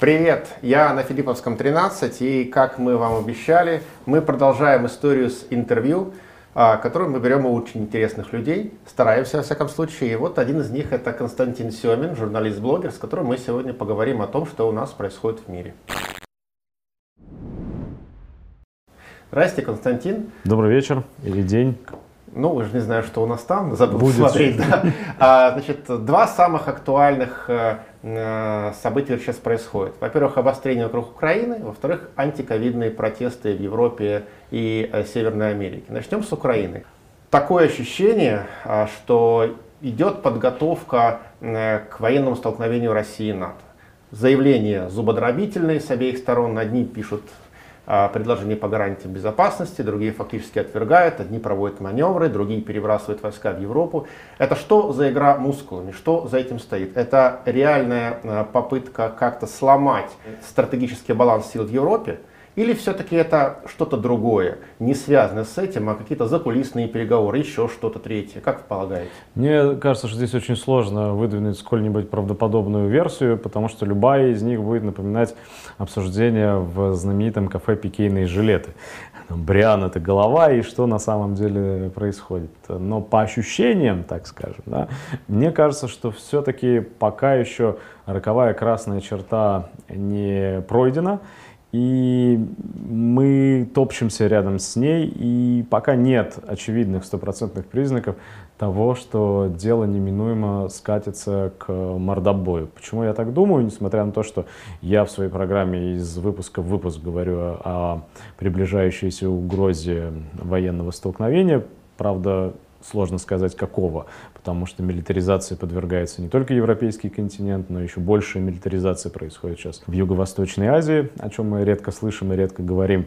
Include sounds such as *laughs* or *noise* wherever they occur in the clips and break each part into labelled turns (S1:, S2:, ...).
S1: Привет, я на Филипповском 13, и как мы вам обещали, мы продолжаем историю с интервью, а, которую мы берем у очень интересных людей, стараемся во всяком случае. И вот один из них это Константин Семин, журналист-блогер, с которым мы сегодня поговорим о том, что у нас происходит в мире. Здрасте, Константин.
S2: Добрый вечер или день.
S1: Ну, уже не знаю, что у нас там, забыл Будет. смотреть. Да. А, значит, два самых актуальных э, э, события сейчас происходят. Во-первых, обострение вокруг Украины, во-вторых, антиковидные протесты в Европе и э, Северной Америке. Начнем с Украины. Такое ощущение, э, что идет подготовка э, к военному столкновению России и НАТО. Заявления зубодробительные с обеих сторон. Одни пишут а, предложения по гарантиям безопасности, другие фактически отвергают, одни проводят маневры, другие перебрасывают войска в Европу. Это что за игра мускулами? Что за этим стоит? Это реальная а, попытка как-то сломать стратегический баланс сил в Европе, или все-таки это что-то другое, не связанное с этим, а какие-то закулисные переговоры, еще что-то третье? Как вы полагаете?
S2: Мне кажется, что здесь очень сложно выдвинуть сколь-нибудь правдоподобную версию, потому что любая из них будет напоминать обсуждение в знаменитом кафе «Пикейные жилеты». Бриан — это голова, и что на самом деле происходит. Но по ощущениям, так скажем, да, мне кажется, что все-таки пока еще роковая красная черта не пройдена, и мы топчемся рядом с ней, и пока нет очевидных стопроцентных признаков того, что дело неминуемо скатится к мордобою. Почему я так думаю, несмотря на то, что я в своей программе из выпуска в выпуск говорю о приближающейся угрозе военного столкновения, правда, сложно сказать какого, потому что милитаризации подвергается не только европейский континент, но еще большая милитаризация происходит сейчас в Юго-Восточной Азии, о чем мы редко слышим и редко говорим.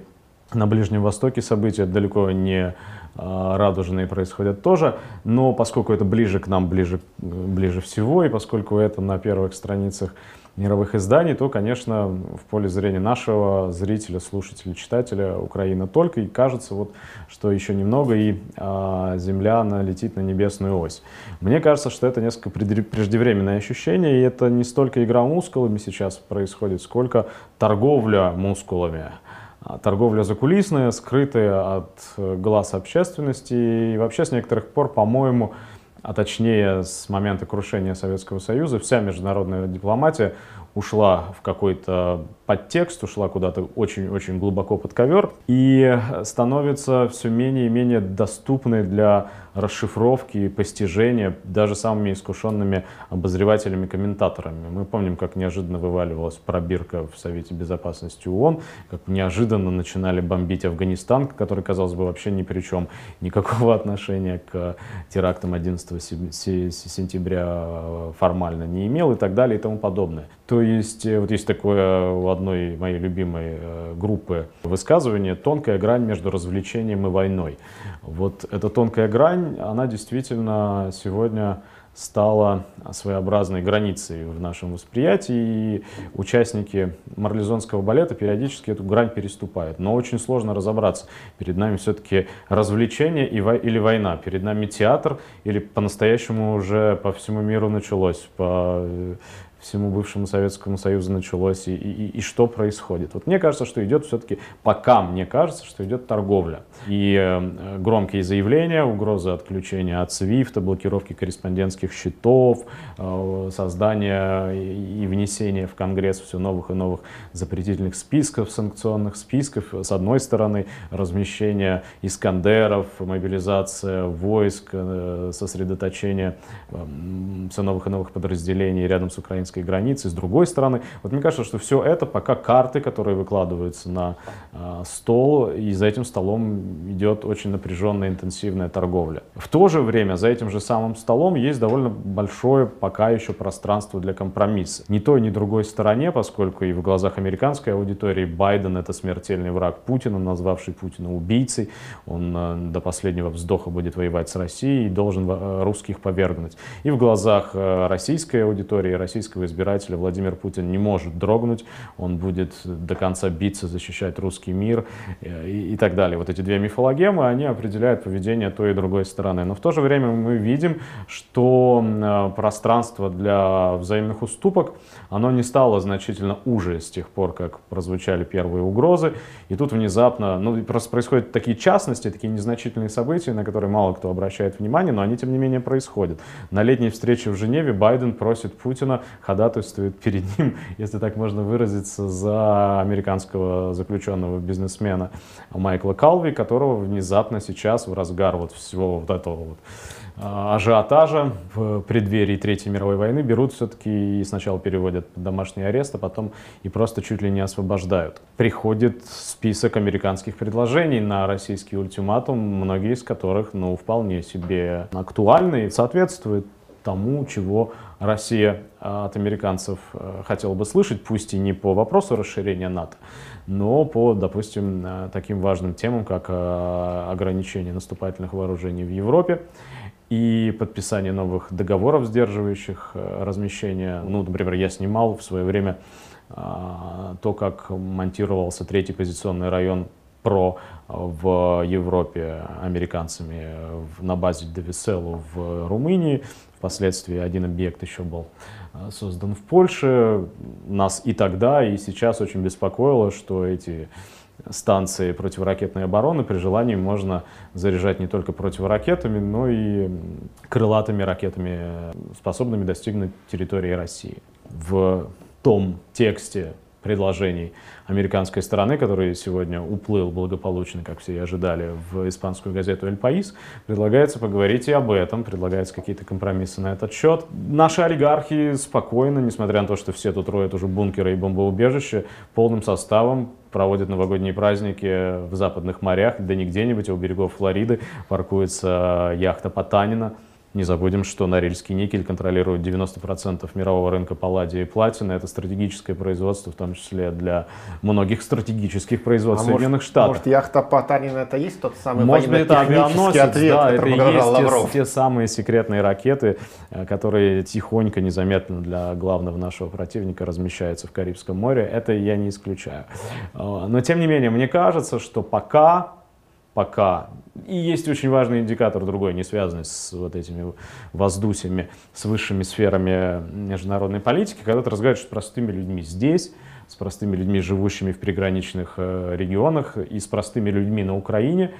S2: На Ближнем Востоке события далеко не а, радужные происходят тоже, но поскольку это ближе к нам, ближе, ближе всего, и поскольку это на первых страницах мировых изданий, то, конечно, в поле зрения нашего зрителя, слушателя, читателя Украина только. И кажется, вот, что еще немного, и а, Земля налетит на небесную ось. Мне кажется, что это несколько преждевременное ощущение, и это не столько игра мускулами сейчас происходит, сколько торговля мускулами а, торговля закулисная, скрытая от глаз общественности. И вообще с некоторых пор, по-моему, а точнее с момента крушения Советского Союза, вся международная дипломатия ушла в какой-то подтекст, ушла куда-то очень-очень глубоко под ковер и становится все менее и менее доступной для расшифровки и постижения даже самыми искушенными обозревателями, комментаторами. Мы помним, как неожиданно вываливалась пробирка в Совете Безопасности ООН, как неожиданно начинали бомбить Афганистан, который, казалось бы, вообще ни при чем, никакого *laughs* отношения к терактам 11 сентября формально не имел и так далее и тому подобное. То есть, э, вот есть такое у одной моей любимой э, группы высказывание «тонкая грань между развлечением и войной». Вот эта тонкая грань, она действительно сегодня стала своеобразной границей в нашем восприятии, и участники марлезонского балета периодически эту грань переступают. Но очень сложно разобраться. Перед нами все-таки развлечение или война. Перед нами театр или по-настоящему уже по всему миру началось, по всему бывшему Советскому Союзу началось и, и, и что происходит. Вот мне кажется, что идет все-таки, пока мне кажется, что идет торговля. И э, громкие заявления, угрозы отключения от Свифта, блокировки корреспондентских счетов, э, создание и, и внесение в Конгресс все новых и новых запретительных списков, санкционных списков. С одной стороны, размещение Искандеров, мобилизация войск, э, сосредоточение э, все новых и новых подразделений рядом с украинским украинской границы, с другой стороны. Вот мне кажется, что все это пока карты, которые выкладываются на э, стол, и за этим столом идет очень напряженная, интенсивная торговля. В то же время за этим же самым столом есть довольно большое пока еще пространство для компромисса. Ни той, ни другой стороне, поскольку и в глазах американской аудитории Байден это смертельный враг Путина, назвавший Путина убийцей. Он э, до последнего вздоха будет воевать с Россией и должен э, русских повергнуть. И в глазах э, российской аудитории, российского российского избирателя Владимир Путин не может дрогнуть, он будет до конца биться, защищать русский мир э, и, и так далее. Вот эти две мифологемы, они определяют поведение той и другой стороны. Но в то же время мы видим, что э, пространство для взаимных уступок, оно не стало значительно уже с тех пор, как прозвучали первые угрозы. И тут внезапно, ну, просто происходят такие частности, такие незначительные события, на которые мало кто обращает внимание, но они, тем не менее, происходят. На летней встрече в Женеве Байден просит Путина, ходатайствует перед ним, *laughs* если так можно выразиться, за американского заключенного бизнесмена Майкла Калви, которого внезапно сейчас в разгар вот всего вот этого вот а, ажиотажа в преддверии Третьей мировой войны берут все-таки и сначала переводят под домашний арест, а потом и просто чуть ли не освобождают. Приходит список американских предложений на российский ультиматум, многие из которых, ну, вполне себе актуальны и соответствуют тому, чего Россия от американцев э, хотела бы слышать, пусть и не по вопросу расширения НАТО, но по, допустим, э, таким важным темам, как э, ограничение наступательных вооружений в Европе и подписание новых договоров, сдерживающих размещение. Ну, например, я снимал в свое время а, то, как монтировался третий позиционный район ПРО в Европе американцами на базе Девиселу в Румынии. Впоследствии один объект еще был э, создан в Польше. Нас и тогда, и сейчас очень беспокоило, что эти станции противоракетной обороны, при желании можно заряжать не только противоракетами, но и крылатыми ракетами, способными достигнуть территории России. В том тексте предложений американской стороны, который сегодня уплыл благополучно, как все и ожидали, в испанскую газету «Эль Паис», предлагается поговорить и об этом, предлагаются какие-то компромиссы на этот счет. Наши олигархи спокойно, несмотря на то, что все тут роют уже бункеры и бомбоубежища, полным составом проводят новогодние праздники в западных морях, да не где-нибудь, а у берегов Флориды паркуется яхта Потанина – не забудем, что Норильский никель контролирует 90% мирового рынка палладия и платины. Это стратегическое производство, в том числе для многих стратегических производств а Соединенных
S1: может,
S2: Штатов.
S1: Может, яхта Потанина это есть тот самый
S2: Может быть, это авианосец,
S1: ответ,
S2: да, это и
S1: есть
S2: те, те самые секретные ракеты, э, которые тихонько, незаметно для главного нашего противника размещаются в Карибском море. Это я не исключаю. Э, но, тем не менее, мне кажется, что пока пока. И есть очень важный индикатор другой, не связанный с вот этими воздусями, с высшими сферами международной политики, когда ты разговариваешь с простыми людьми здесь, с простыми людьми, живущими в приграничных э, регионах, и с простыми людьми на Украине,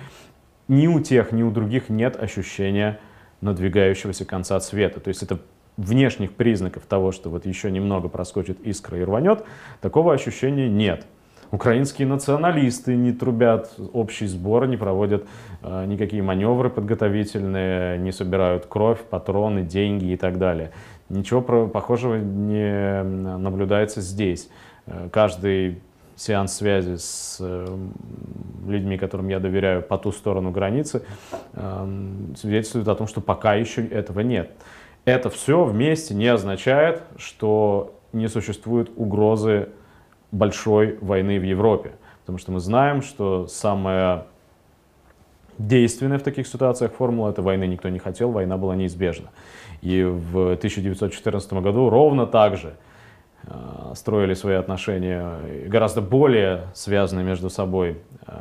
S2: ни у тех, ни у других нет ощущения надвигающегося конца света. То есть это внешних признаков того, что вот еще немного проскочит искра и рванет, такого ощущения нет. Украинские националисты не трубят общий сбор, не проводят э, никакие маневры подготовительные, не собирают кровь, патроны, деньги и так далее. Ничего похожего не наблюдается здесь. Э, каждый сеанс связи с людьми, которым я доверяю по ту сторону границы, э, свидетельствует о том, что пока еще этого нет. Это все вместе не означает, что не существует угрозы большой войны в Европе. Потому что мы знаем, что самая действенная в таких ситуациях формула этой войны никто не хотел, война была неизбежна. И в 1914 году ровно так же э, строили свои отношения гораздо более связанные между собой э,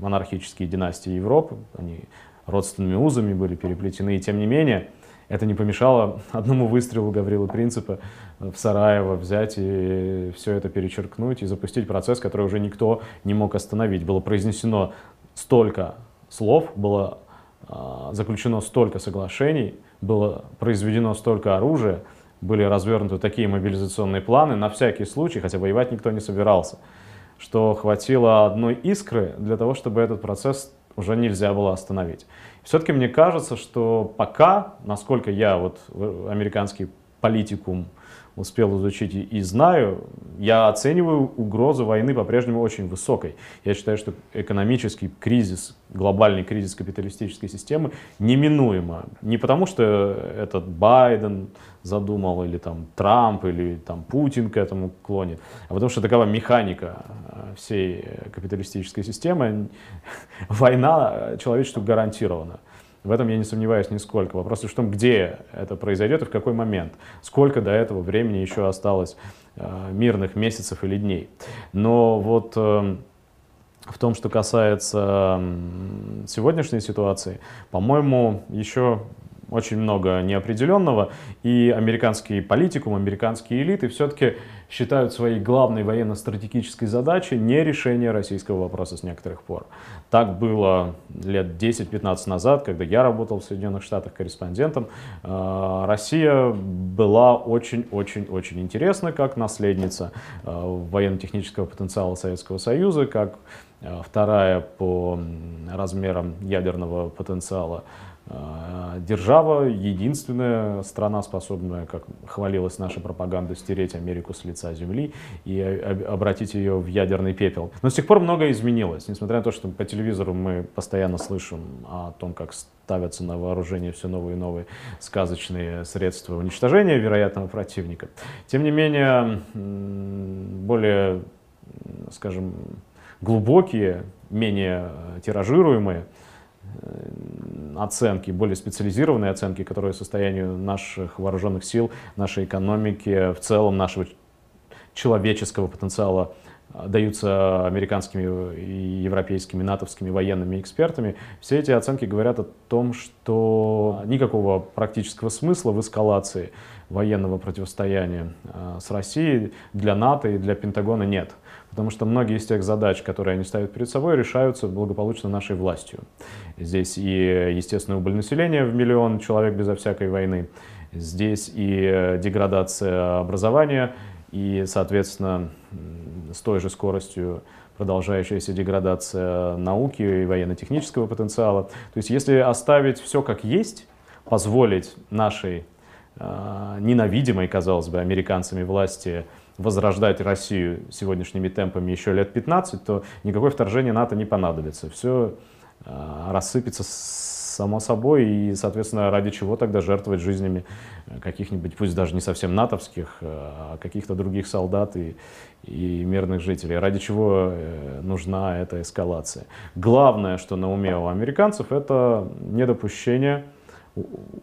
S2: монархические династии Европы. Они родственными узами были переплетены, и тем не менее это не помешало одному выстрелу Гаврила Принципа в Сараево взять и все это перечеркнуть и запустить процесс, который уже никто не мог остановить. Было произнесено столько слов, было а, заключено столько соглашений, было произведено столько оружия, были развернуты такие мобилизационные планы на всякий случай, хотя воевать никто не собирался, что хватило одной искры для того, чтобы этот процесс уже нельзя было остановить. Все-таки мне кажется, что пока, насколько я вот американский политикум успел изучить и знаю, я оцениваю угрозу войны по-прежнему очень высокой. Я считаю, что экономический кризис, глобальный кризис капиталистической системы неминуемо. Не потому, что этот Байден задумал, или там Трамп, или там Путин к этому клонит, а потому что такова механика э, всей капиталистической системы. *laughs* Война человечеству гарантирована. В этом я не сомневаюсь нисколько. Вопрос в том, где это произойдет и в какой момент. Сколько до этого времени еще осталось э, мирных месяцев или дней. Но вот э, в том, что касается сегодняшней ситуации, по-моему, еще очень много неопределенного, и американский политикум, американские элиты все-таки считают своей главной военно-стратегической задачей не решение российского вопроса с некоторых пор. Так было лет 10-15 назад, когда я работал в Соединенных Штатах корреспондентом. Э, Россия была очень-очень-очень интересна как наследница э, военно-технического потенциала Советского Союза, как э, вторая по размерам ядерного потенциала держава, единственная страна, способная, как хвалилась наша пропаганда, стереть Америку с лица земли и обратить ее в ядерный пепел. Но с тех пор многое изменилось. Несмотря на то, что по телевизору мы постоянно слышим о том, как ставятся на вооружение все новые и новые сказочные средства уничтожения вероятного противника. Тем не менее, более, скажем, глубокие, менее тиражируемые Э, оценки, более специализированные оценки, которые состоянию наших вооруженных сил, нашей экономики, в целом нашего человеческого потенциала э, даются американскими и европейскими, натовскими военными экспертами, все эти оценки говорят о том, что никакого практического смысла в эскалации военного противостояния э, с Россией для НАТО и для Пентагона нет. Потому что многие из тех задач, которые они ставят перед собой, решаются благополучно нашей властью. Здесь и естественная убыль населения в миллион человек безо всякой войны, здесь и деградация образования, и, соответственно, с той же скоростью продолжающаяся деградация науки и военно-технического потенциала. То есть если оставить все как есть, позволить нашей э, ненавидимой, казалось бы, американцами власти возрождать Россию сегодняшними темпами еще лет 15, то никакое вторжение НАТО не понадобится. Все а, рассыпется само собой, и, соответственно, ради чего тогда жертвовать жизнями каких-нибудь, пусть даже не совсем натовских, а каких-то других солдат и, и мирных жителей. Ради чего э, нужна эта эскалация? Главное, что на уме у американцев, это недопущение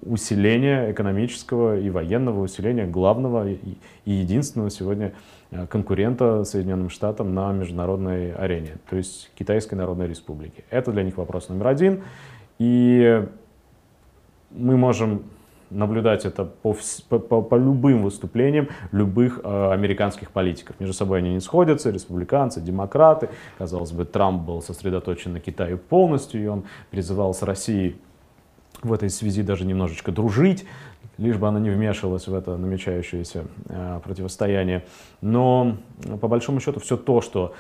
S2: усиления экономического и военного усиления главного и единственного сегодня э, конкурента Соединенным Штатам на международной арене, то есть Китайской Народной Республики. Это для них вопрос номер один. И мы можем наблюдать это по, по, по любым выступлениям любых э, американских политиков. Между собой они не сходятся, республиканцы, демократы. Казалось бы, Трамп был сосредоточен на Китае полностью, и он призывал с Россией в этой связи даже немножечко дружить, лишь бы она не вмешивалась в это намечающееся э, противостояние. Но по большому счету все то, что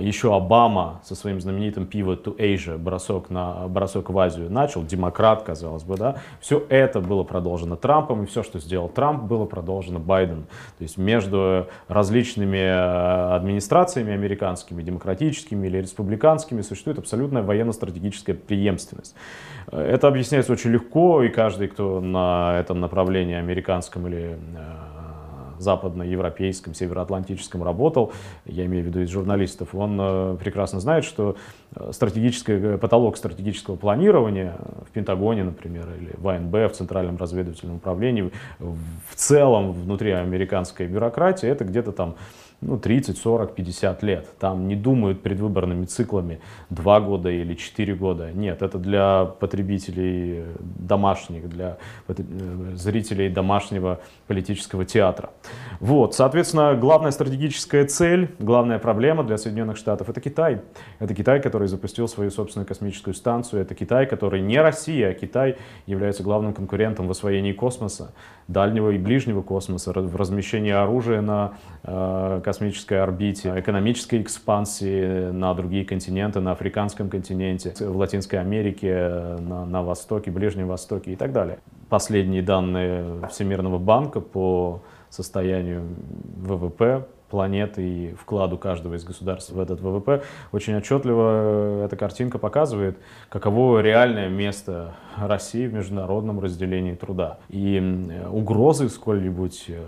S2: еще Обама со своим знаменитым pivot to Asia, бросок, на, бросок в Азию начал, демократ, казалось бы, да, все это было продолжено Трампом, и все, что сделал Трамп, было продолжено Байденом. То есть между различными э, администрациями американскими, демократическими или республиканскими, существует абсолютная военно-стратегическая преемственность. Это объясняется очень легко, и каждый, кто на этом направлении американском или э, западноевропейском, североатлантическом работал, я имею в виду из журналистов, он э, прекрасно знает, что э, стратегический, потолок стратегического планирования в Пентагоне, например, или в АНБ, в Центральном разведывательном управлении, в целом внутри американской бюрократии, это где-то там ну, 30, 40, 50 лет. Там не думают предвыборными циклами 2 года или 4 года. Нет, это для потребителей домашних, для э, зрителей домашнего политического театра. Вот, соответственно, главная стратегическая цель, главная проблема для Соединенных Штатов это Китай. Это Китай, который запустил свою собственную космическую станцию. Это Китай, который не Россия, а Китай является главным конкурентом в освоении космоса, дальнего и ближнего космоса, в размещении оружия на э, космической орбите, экономической экспансии на другие континенты, на африканском континенте, в Латинской Америке, на, на Востоке, Ближнем Востоке и так далее. Последние данные Всемирного банка по состоянию ВВП планеты и вкладу каждого из государств в этот ВВП, очень отчетливо эта картинка показывает, каково реальное место России в международном разделении труда. И угрозы сколь-нибудь э,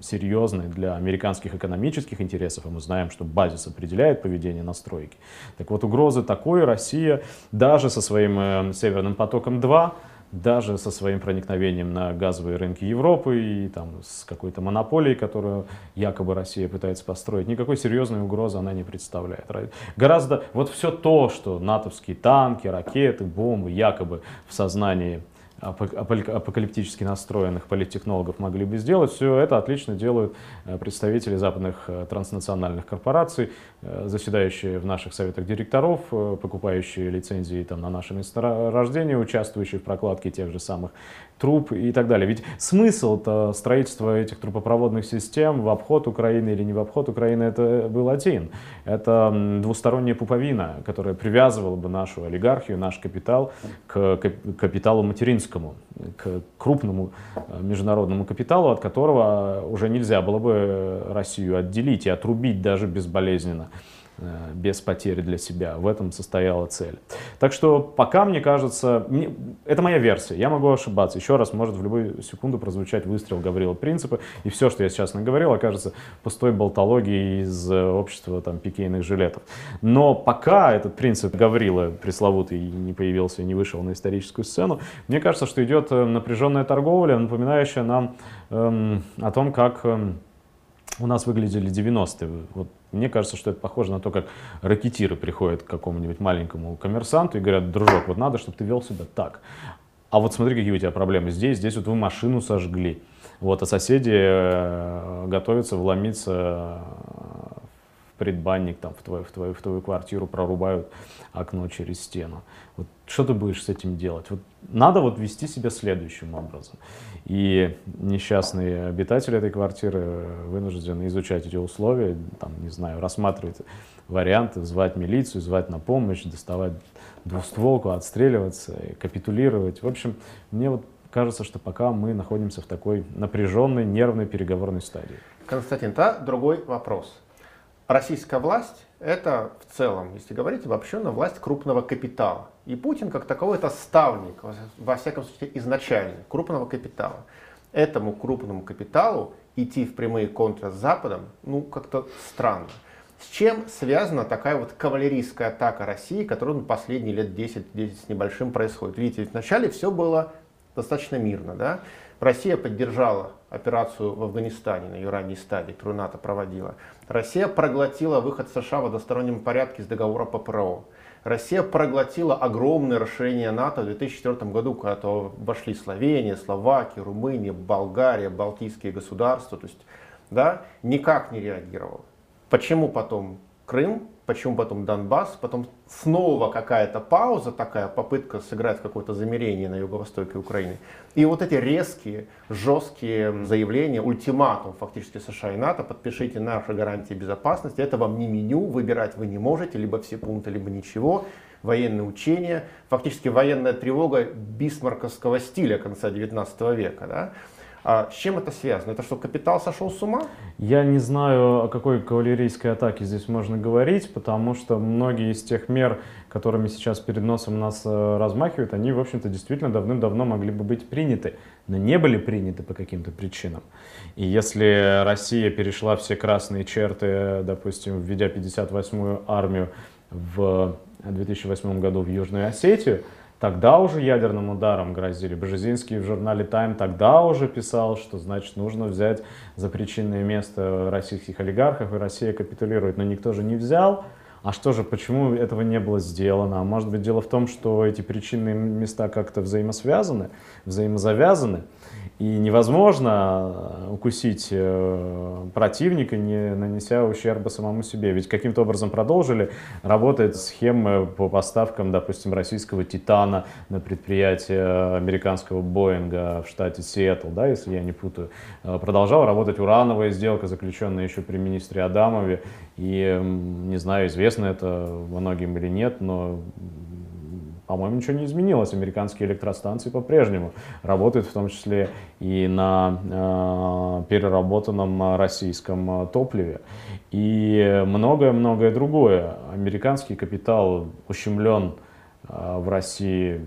S2: серьезные для американских экономических интересов, а мы знаем, что базис определяет поведение на стройке. Так вот, угрозы такой Россия даже со своим э, Северным потоком-2 даже со своим проникновением на газовые рынки Европы и там, с какой-то монополией, которую якобы Россия пытается построить, никакой серьезной угрозы она не представляет. Гораздо вот все то, что натовские танки, ракеты, бомбы якобы в сознании апокалиптически настроенных политтехнологов могли бы сделать, все это отлично делают э, представители западных э, транснациональных корпораций, э, заседающие в наших советах директоров, покупающие лицензии там, на наше месторождение, участвующие в прокладке тех же самых труб и так далее. Ведь смысл строительства этих трубопроводных систем в обход Украины или не в обход Украины это был один. Это двусторонняя пуповина, которая привязывала бы нашу олигархию, наш капитал к капиталу материнскому, к крупному э, международному капиталу, от которого уже нельзя было бы Россию отделить и отрубить даже безболезненно. Э, без потери для себя. В этом состояла цель. Так что пока, мне кажется, мне, это моя версия, я могу ошибаться. Еще раз может в любую секунду прозвучать выстрел Гаврила Принципа, и все, что я сейчас наговорил, окажется пустой болтологией из э, общества там, пикейных жилетов. Но пока этот принцип Гаврила пресловутый не появился и не вышел на историческую сцену, мне кажется, что идет э, напряженная торговля, напоминающая нам эм, о том, как эм, у нас выглядели 90-е. Вот мне кажется, что это похоже на то, как ракетиры приходят к какому-нибудь маленькому коммерсанту и говорят, дружок, вот надо, чтобы ты вел себя так. А вот смотри, какие у тебя проблемы здесь, здесь вот вы машину сожгли. Вот, а соседи э, готовятся вломиться в предбанник, там, в, твою, в, твою, в твою квартиру, прорубают окно через стену. Вот, что ты будешь с этим делать? Вот, надо вот вести себя следующим образом. И несчастные обитатели этой квартиры вынуждены изучать эти условия, там, не знаю, рассматривать варианты, звать милицию, звать на помощь, доставать двустволку, отстреливаться, капитулировать. В общем, мне вот кажется, что пока мы находимся в такой напряженной, нервной переговорной стадии.
S1: Константин, да, другой вопрос. Российская власть – это в целом, если говорить обобщенно, власть крупного капитала. И Путин как таковой это ставник, во всяком случае изначально, крупного капитала. Этому крупному капиталу идти в прямые контры с Западом, ну как-то странно. С чем связана такая вот кавалерийская атака России, которая на последние лет 10, 10 с небольшим происходит? Видите, вначале все было достаточно мирно. Да? Россия поддержала операцию в Афганистане на ее ранней стадии, которую НАТО проводила. Россия проглотила выход США в одностороннем порядке из договора по ПРО. Россия проглотила огромное расширение НАТО в 2004 году, когда вошли Словения, Словакия, Румыния, Болгария, Балтийские государства. То есть, да, никак не реагировала. Почему потом Крым, почему потом Донбасс, потом снова какая-то пауза, такая попытка сыграть какое-то замерение на юго-востоке Украины. И вот эти резкие, жесткие заявления, ультиматум фактически США и НАТО, подпишите наши гарантии безопасности, это вам не меню, выбирать вы не можете, либо все пункты, либо ничего, военные учения, фактически военная тревога бисмарковского стиля конца 19 века. Да? А с чем это связано? Это что, капитал сошел с ума?
S2: Я не знаю, о какой кавалерийской атаке здесь можно говорить, потому что многие из тех мер, которыми сейчас перед носом нас э, размахивают, они, в общем-то, действительно давным-давно могли бы быть приняты, но не были приняты по каким-то причинам. И если Россия перешла все красные черты, допустим, введя 58-ю армию в 2008 году в Южную Осетию, Тогда уже ядерным ударом грозили. Бжезинский в журнале Time тогда уже писал, что значит нужно взять за причинное место российских олигархов, и Россия капитулирует. Но никто же не взял. А что же, почему этого не было сделано? А может быть дело в том, что эти причинные места как-то взаимосвязаны, взаимозавязаны? И невозможно э, укусить э, противника, не нанеся ущерба самому себе. Ведь каким-то образом продолжили работать схемы по поставкам, допустим, российского «Титана» на предприятие американского «Боинга» в штате Сиэтл, да, если я не путаю. Э, продолжала работать урановая сделка, заключенная еще при министре Адамове. И, не знаю, известно это многим или нет, но по-моему, ничего не изменилось. Американские электростанции по-прежнему работают, в том числе и на э, переработанном российском топливе. И многое-многое другое. Американский капитал ущемлен э, в России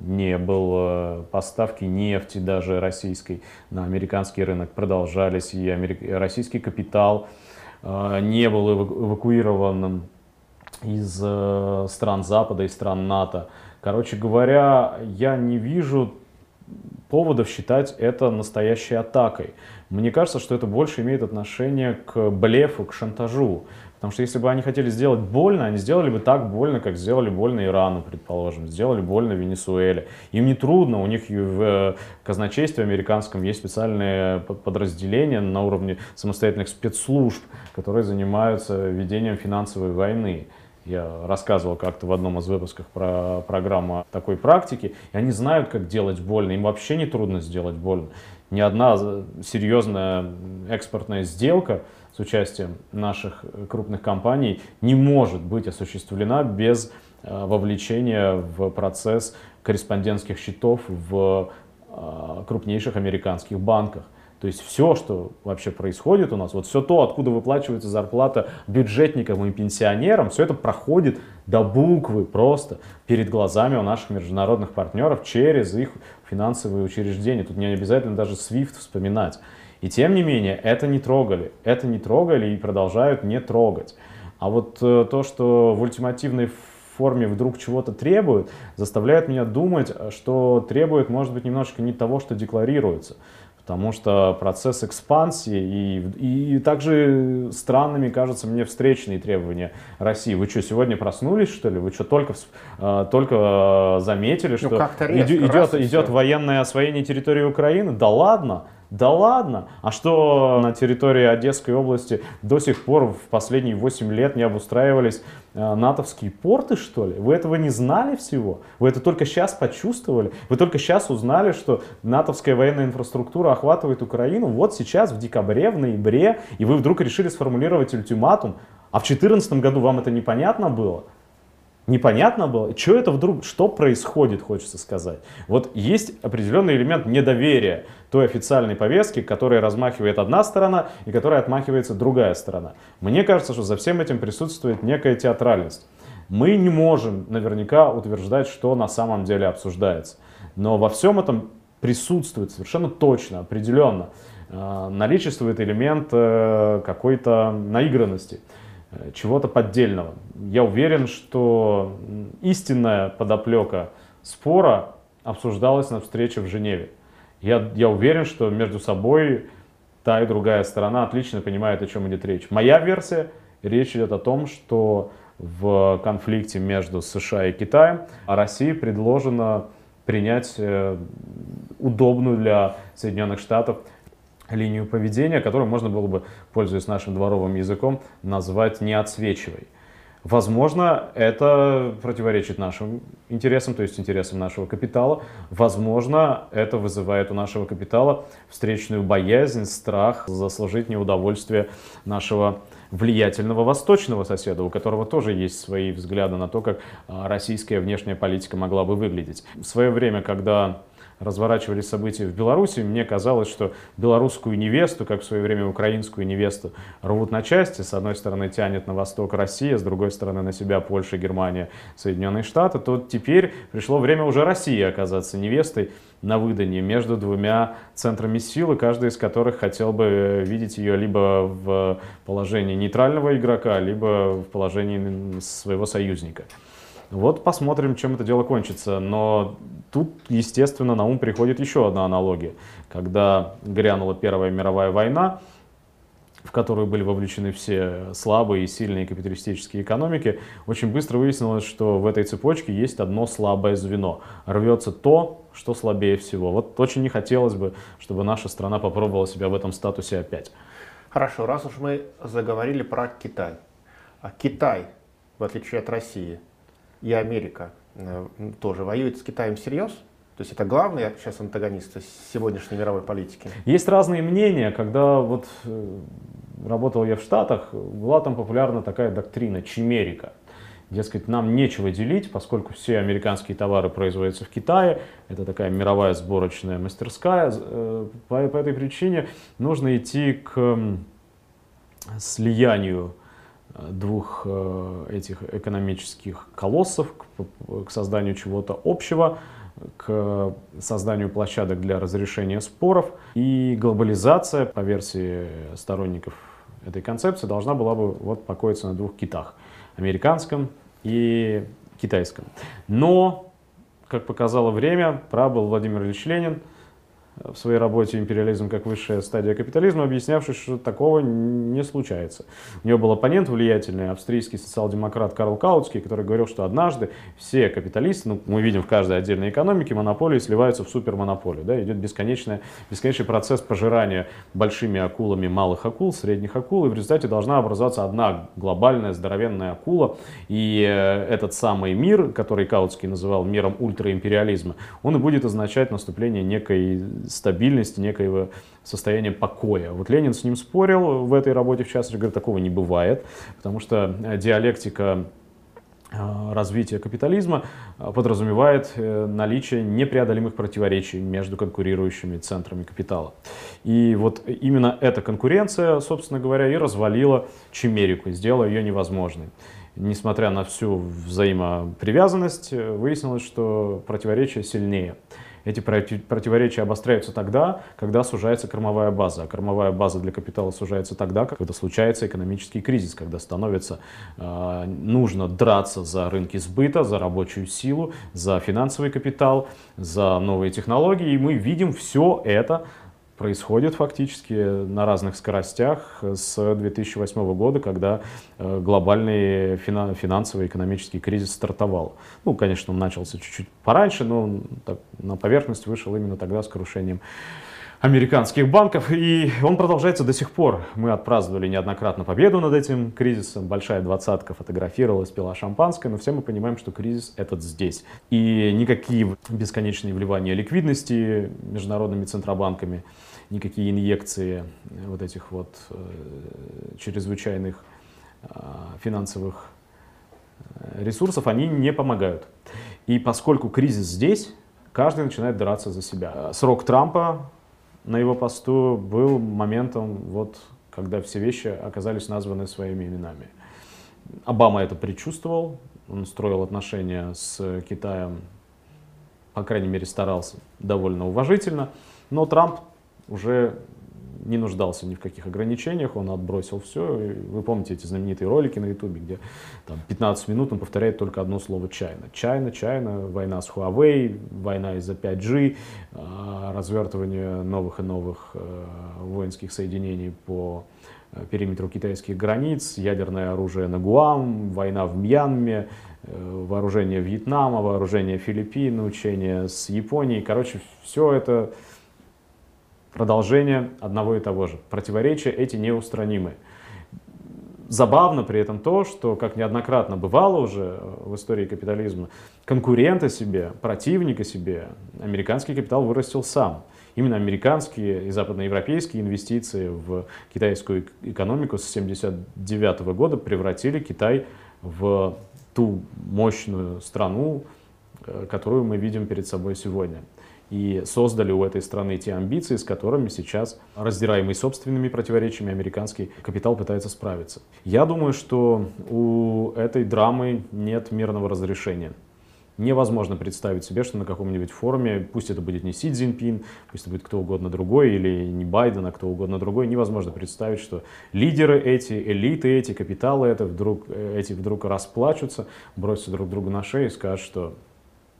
S2: не было поставки нефти даже российской на американский рынок продолжались, и российский капитал э, не был эвакуирован из э, стран Запада, из стран НАТО. Короче говоря, я не вижу поводов считать это настоящей атакой. Мне кажется, что это больше имеет отношение к блефу, к шантажу. Потому что если бы они хотели сделать больно, они сделали бы так больно, как сделали больно Ирану, предположим, сделали больно Венесуэле. Им не трудно, у них в э, казначействе американском есть специальные подразделения на уровне самостоятельных спецслужб, которые занимаются ведением финансовой войны. Я рассказывал как-то в одном из выпусков про программу такой практики, и они знают, как делать больно, им вообще не трудно сделать больно. Ни одна серьезная экспортная сделка с участием наших крупных компаний не может быть осуществлена без э, вовлечения в процесс корреспондентских счетов в э, крупнейших американских банках. То есть все, что вообще происходит у нас, вот все то, откуда выплачивается зарплата бюджетникам и пенсионерам, все это проходит до буквы просто перед глазами у наших международных партнеров через их финансовые учреждения. Тут не обязательно даже SWIFT вспоминать. И тем не менее, это не трогали. Это не трогали и продолжают не трогать. А вот э, то, что в ультимативной форме вдруг чего-то требуют, заставляет меня думать, что требует, может быть, немножечко не того, что декларируется потому что процесс экспансии и, и также странными кажутся мне встречные требования России. Вы что, сегодня проснулись, что ли? Вы что, только, э, только заметили, ну, что ну, идет, идет, идет военное освоение территории Украины? Да ладно! Да ладно! А что на территории Одесской области до сих пор в последние 8 лет не обустраивались э, натовские порты, что ли? Вы этого не знали всего? Вы это только сейчас почувствовали? Вы только сейчас узнали, что натовская военная инфраструктура охватывает Украину? Вот сейчас, в декабре, в ноябре, и вы вдруг решили сформулировать ультиматум? А в 2014 году вам это непонятно было? Непонятно было, что это вдруг, что происходит, хочется сказать. Вот есть определенный элемент недоверия той официальной повестки, которой размахивает одна сторона и которой отмахивается другая сторона. Мне кажется, что за всем этим присутствует некая театральность. Мы не можем наверняка утверждать, что на самом деле обсуждается. Но во всем этом присутствует совершенно точно, определенно, э, наличествует элемент э, какой-то наигранности. Э, чего-то поддельного. Я уверен, что истинная подоплека спора обсуждалась на встрече в Женеве. Я, я уверен, что между собой та и другая сторона отлично понимают, о чем идет речь. Моя версия, речь идет о том, что в конфликте между США и Китаем России предложено принять э, удобную для Соединенных Штатов линию поведения, которую можно было бы, пользуясь нашим дворовым языком, назвать «не отсвечивай». Возможно, это противоречит нашим интересам, то есть интересам нашего капитала. Возможно, это вызывает у нашего капитала встречную боязнь, страх заслужить неудовольствие нашего влиятельного восточного соседа, у которого тоже есть свои взгляды на то, как а, российская внешняя политика могла бы выглядеть. В свое время, когда разворачивались события в Беларуси, мне казалось, что белорусскую невесту, как в свое время украинскую невесту, рвут на части. С одной стороны тянет на восток Россия, с другой стороны на себя Польша, Германия, Соединенные Штаты. То теперь пришло время уже России оказаться невестой на выданье между двумя центрами силы, каждый из которых хотел бы видеть ее либо в положении нейтрального игрока, либо в положении своего союзника. Вот посмотрим, чем это дело кончится. Но тут, естественно, на ум приходит еще одна аналогия. Когда грянула Первая мировая война, в которую были вовлечены все слабые и сильные капиталистические экономики, очень быстро выяснилось, что в этой цепочке есть одно слабое звено. Рвется то, что слабее всего. Вот очень не хотелось бы, чтобы наша страна попробовала себя в этом статусе опять.
S1: Хорошо, раз уж мы заговорили про Китай. А Китай, в отличие от России, и Америка э, тоже воюют с Китаем всерьез? То есть это главные сейчас антагонисты сегодняшней мировой политики?
S2: Есть разные мнения. Когда вот э, работал я в Штатах, была там популярна такая доктрина чимерика. Дескать, нам нечего делить, поскольку все американские товары производятся в Китае. Это такая мировая сборочная мастерская. Э, по, по этой причине нужно идти к слиянию двух э, этих экономических колоссов, к, созданию чего-то общего, к созданию площадок для разрешения споров. И глобализация, по версии сторонников этой концепции, должна была бы вот покоиться на двух китах. Американском и китайском. Но, как показало время, прав был Владимир Ильич Ленин – в своей работе «Империализм как высшая стадия капитализма», объяснявший, что такого не случается. У него был оппонент влиятельный, австрийский социал-демократ Карл Каутский, который говорил, что однажды все капиталисты, ну, мы видим в каждой отдельной экономике, монополии сливаются в супермонополию. Да, идет бесконечный, бесконечный процесс пожирания большими акулами малых акул, средних акул, и в результате должна образоваться одна глобальная здоровенная акула. И э, этот самый мир, который Каутский называл миром ультраимпериализма, он и будет означать наступление некой стабильности, некоего состояния покоя. Вот Ленин с ним спорил в этой работе, в частности, говорит, такого не бывает, потому что э, диалектика э, развития капитализма э, подразумевает наличие непреодолимых противоречий между конкурирующими центрами капитала. И вот именно эта конкуренция, собственно говоря, и развалила Чимерику, сделала ее невозможной. Несмотря на всю взаимопривязанность, выяснилось, что противоречия сильнее. Эти противоречия обостряются тогда, когда сужается кормовая база. А кормовая база для капитала сужается тогда, когда случается экономический кризис, когда становится э, нужно драться за рынки сбыта, за рабочую силу, за финансовый капитал, за новые технологии. И мы видим все это происходит фактически на разных скоростях с 2008 года, когда э, глобальный финансовый экономический кризис стартовал. Ну, конечно, он начался чуть-чуть пораньше, но он так, на поверхность вышел именно тогда с крушением американских банков, и он продолжается до сих пор. Мы отпраздновали неоднократно победу над этим кризисом, большая двадцатка фотографировалась, пила шампанское, но все мы понимаем, что кризис этот здесь. И никакие бесконечные вливания ликвидности международными центробанками, никакие инъекции вот этих вот э, чрезвычайных э, финансовых э, ресурсов, они не помогают. И поскольку кризис здесь, каждый начинает драться за себя. Срок Трампа на его посту был моментом, вот, когда все вещи оказались названы своими именами. Обама это предчувствовал, он строил отношения с Китаем, по крайней мере, старался довольно уважительно, но Трамп уже не нуждался ни в каких ограничениях, он отбросил все. Вы помните эти знаменитые ролики на ютубе, где там 15 минут он повторяет только одно слово «Чайна». Чайна, Чайна, война с Huawei, война из-за 5G, а, развертывание новых и новых э, воинских соединений по э, периметру китайских границ, ядерное оружие на Гуам, война в Мьянме, э, вооружение Вьетнама, вооружение Филиппин, учение с Японией. Короче, все это продолжение одного и того же. Противоречия эти неустранимы. Забавно при этом то, что, как неоднократно бывало уже в истории капитализма, конкурента себе, противника себе американский капитал вырастил сам. Именно американские и западноевропейские инвестиции в китайскую экономику с 1979 года превратили Китай в ту мощную страну, э, которую мы видим перед собой сегодня и создали у этой страны те амбиции, с которыми сейчас, раздираемый собственными противоречиями, американский капитал пытается справиться. Я думаю, что у этой драмы нет мирного разрешения. Невозможно представить себе, что на каком-нибудь форуме, пусть это будет не Си Цзиньпин, пусть это будет кто угодно другой, или не Байден, а кто угодно другой, невозможно представить, что лидеры эти, элиты эти, капиталы это вдруг, эти вдруг расплачутся, бросятся друг другу на шею и скажут, что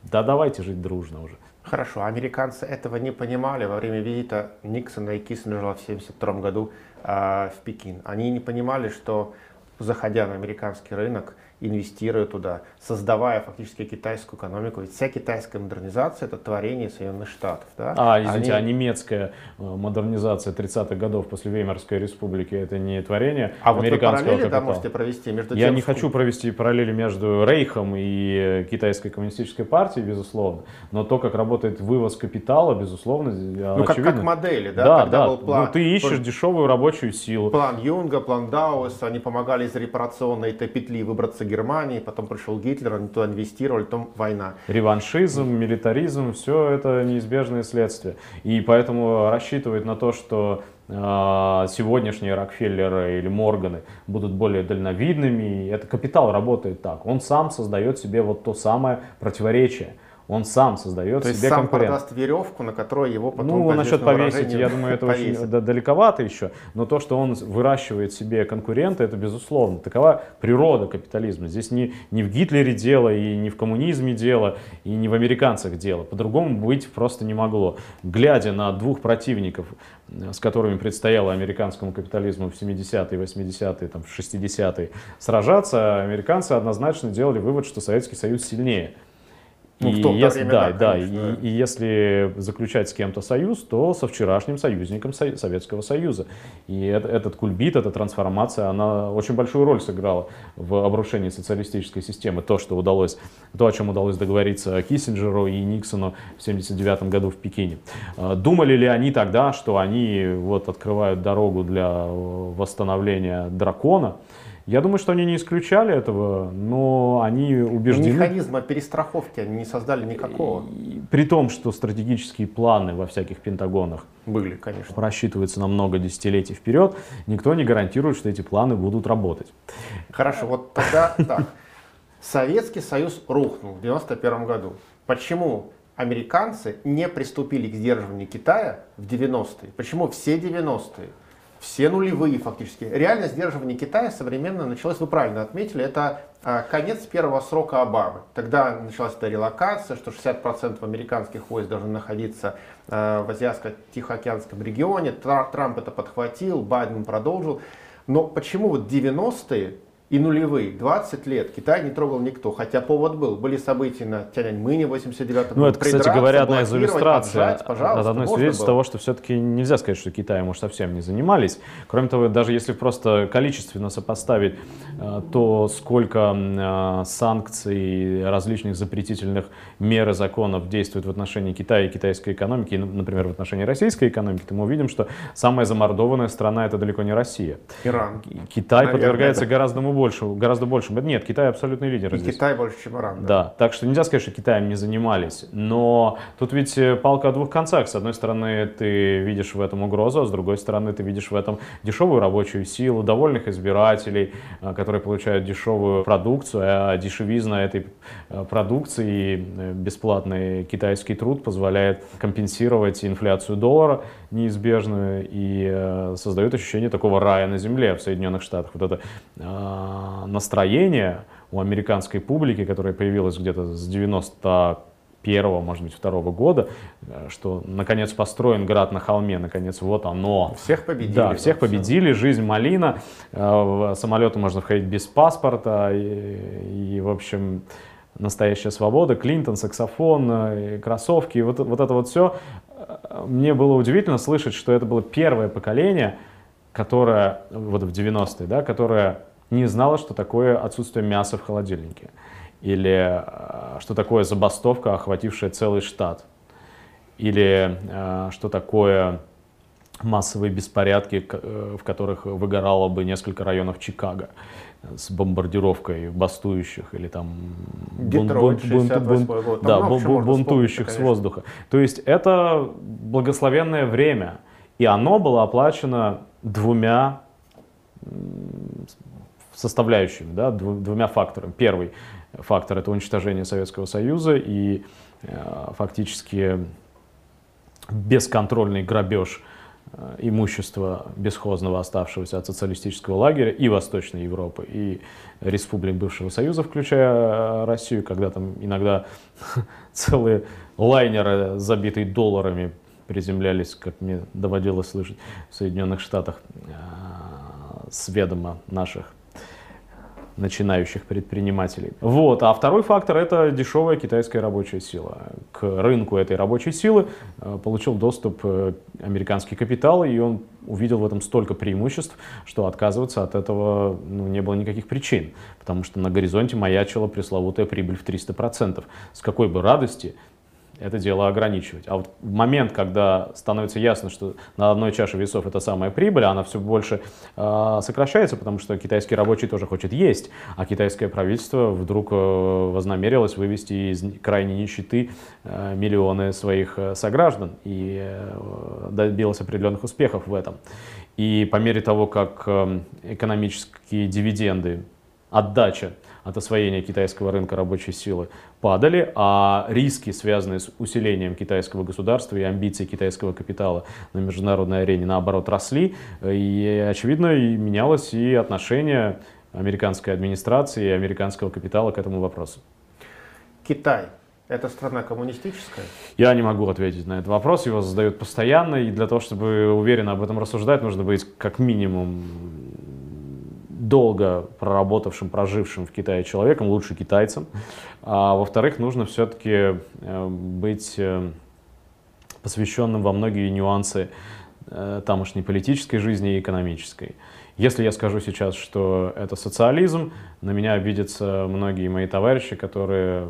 S2: да давайте жить дружно уже.
S1: Хорошо, американцы этого не понимали во время визита Никсона и Киссинджера в 1972 году э, в Пекин. Они не понимали, что заходя на американский рынок, инвестируя туда, создавая фактически китайскую экономику. Ведь вся китайская модернизация это творение Соединенных Штатов. Да?
S2: А, извините, Они... а немецкая э, модернизация 30-х годов после Веймарской республики это не творение
S1: а американского вот параллели капитала? можете провести между
S2: Я не хочу провести параллели между Рейхом и китайской коммунистической партией, безусловно, но то, как работает вывоз капитала, безусловно,
S1: ну, как, как модели, да?
S2: Да, Когда да. Был план, ну, ты ищешь дешевую рабочую силу.
S1: План Юнга, план Дауэса, они помогали из репарационной этой петли выбраться Германии, потом пришел Гитлер, они туда инвестировали, потом война.
S2: Реваншизм, милитаризм, все это неизбежные следствия. И поэтому рассчитывать на то, что а, сегодняшние Рокфеллеры или Морганы будут более дальновидными. Это капитал работает так. Он сам создает себе вот то самое противоречие. Он сам создает
S1: То
S2: себе
S1: сам
S2: конкурент.
S1: продаст веревку, на которой его потом
S2: Ну, насчет повесить, я думаю, это очень
S1: повесят.
S2: да- далековато еще. Но то, что он выращивает себе конкурента, это безусловно. Такова природа капитализма. Здесь не, не в Гитлере дело, и не в коммунизме дело, и не в американцах дело. По-другому быть просто не могло. Глядя на двух противников, э, с которыми предстояло американскому капитализму в 70-е, 80-е, там, в 60-е сражаться, американцы однозначно делали вывод, что Советский Союз сильнее.
S1: Ну, в
S2: И
S1: то
S2: если-
S1: время,
S2: да,
S1: да,
S2: да,
S1: конечно,
S2: и-
S1: да.
S2: и если заключать с кем-то союз, то со вчерашним союзником Со- Советского Союза. И это- этот кульбит, эта трансформация, она очень большую роль сыграла в обрушении социалистической системы. То, что удалось, то, о чем удалось договориться Киссинджеру и Никсону в 1979 году в Пекине. А, Думали ли они тогда, что они вот открывают дорогу для э, восстановления дракона? Я думаю, что они не исключали этого, но они убеждены.
S1: Механизма перестраховки они не создали никакого.
S2: При том, что стратегические планы во всяких пентагонах
S1: Были, конечно.
S2: просчитываются на много десятилетий вперед, никто не гарантирует, что эти планы будут работать.
S1: Хорошо, вот тогда *laughs* так. Советский Союз рухнул в 91 году. Почему американцы не приступили к сдерживанию Китая в 90-е? Почему все 90-е? Все нулевые фактически. Реально сдерживание Китая современно началось, вы правильно отметили, это а, конец первого срока Обамы. Тогда началась эта релокация, что 60% американских войск должны находиться а, в Азиатско-Тихоокеанском регионе. Тра- Трамп это подхватил, Байден продолжил. Но почему вот 90-е и нулевые, 20 лет Китай не трогал никто, хотя повод был. Были события на Тяньаньмыне в 89
S2: Ну, это, кстати говоря, одна из иллюстраций, это одно из свидетельств того, что все-таки нельзя сказать, что Китаем уж совсем не занимались. Кроме того, даже если просто количественно сопоставить э, то, сколько э, санкций, различных запретительных мер и законов действует в отношении Китая и китайской экономики, и, например, в отношении российской экономики, то мы увидим, что самая замордованная страна это далеко не Россия.
S1: Иран.
S2: Китай
S1: Наверное,
S2: подвергается
S1: да.
S2: гораздо большему, гораздо большему. Нет, Китай абсолютный лидер
S1: И
S2: здесь.
S1: Китай больше, чем Иран.
S2: Да, так что нельзя сказать, что Китаем не занимались. Но тут ведь э, палка о двух концах. С одной стороны, ты видишь в этом угрозу, а с другой стороны, ты видишь в этом дешевую рабочую силу, довольных избирателей, э, которые получают дешевую продукцию, а дешевизна этой э, продукции и бесплатный китайский труд позволяет компенсировать инфляцию доллара неизбежную и э, создает ощущение такого рая на земле в Соединенных Штатах. Вот это э, настроение у американской публики, которое появилось где-то с 91 может быть, второго года, э, что наконец построен град на холме, наконец вот оно.
S1: Всех победили.
S2: Да, всех победили, жизнь малина, э, в самолеты можно входить без паспорта, и, и, в общем, настоящая свобода, Клинтон, саксофон, кроссовки, вот, вот это вот все. Мне было удивительно слышать, что это было первое поколение, которое, вот в 90-е, да, которое не знало, что такое отсутствие мяса в холодильнике. Или э, что такое забастовка, охватившая целый штат. Или э, что такое массовые беспорядки, э, в которых выгорало бы несколько районов Чикаго с бомбардировкой бастующих или там бун-
S1: Детройт,
S2: бун- бун-
S1: 68-й
S2: бун-
S1: год.
S2: Да,
S1: много
S2: бу-
S1: чего
S2: бу-
S1: можно
S2: бунтующих с воздуха. То есть это благословенное время, и оно было оплачено двумя составляющими, да, дву- двумя факторами. Первый фактор это уничтожение Советского Союза и э, фактически бесконтрольный грабеж э, имущества бесхозного оставшегося от социалистического лагеря и Восточной Европы, и республик бывшего Союза, включая э, Россию, когда там иногда *laughs* целые лайнеры, забитые долларами, приземлялись, как мне доводилось слышать, в Соединенных Штатах э, с ведома наших начинающих предпринимателей. Вот. А второй фактор это дешевая китайская рабочая сила. К рынку этой рабочей силы э, получил доступ э, американский капитал, и он увидел в этом столько преимуществ, что отказываться от этого ну, не было никаких причин, потому что на горизонте маячила пресловутая прибыль в 300%. С какой бы радости это дело ограничивать. А вот в момент, когда становится ясно, что на одной чаше весов это самая прибыль, она все больше э, сокращается, потому что китайский рабочий тоже хочет есть, а китайское правительство вдруг э, вознамерилось вывести из крайней нищеты э, миллионы своих э, сограждан и э, добилось определенных успехов в этом. И по мере того, как э, экономические дивиденды, отдача от освоения китайского рынка рабочей силы падали, а риски, связанные с усилением китайского государства и амбиций китайского капитала на международной арене, наоборот, росли. И, очевидно, и менялось и отношение американской администрации и американского капитала к этому вопросу.
S1: Китай это страна коммунистическая?
S2: Я не могу ответить на этот вопрос, его задают постоянно, и для того, чтобы уверенно об этом рассуждать, нужно быть как минимум долго проработавшим, прожившим в Китае человеком, лучше китайцем. А во-вторых, нужно все-таки э, быть э, посвященным во многие нюансы э, тамошней политической жизни и экономической. Если я скажу сейчас, что это социализм, на меня обидятся многие мои товарищи, которые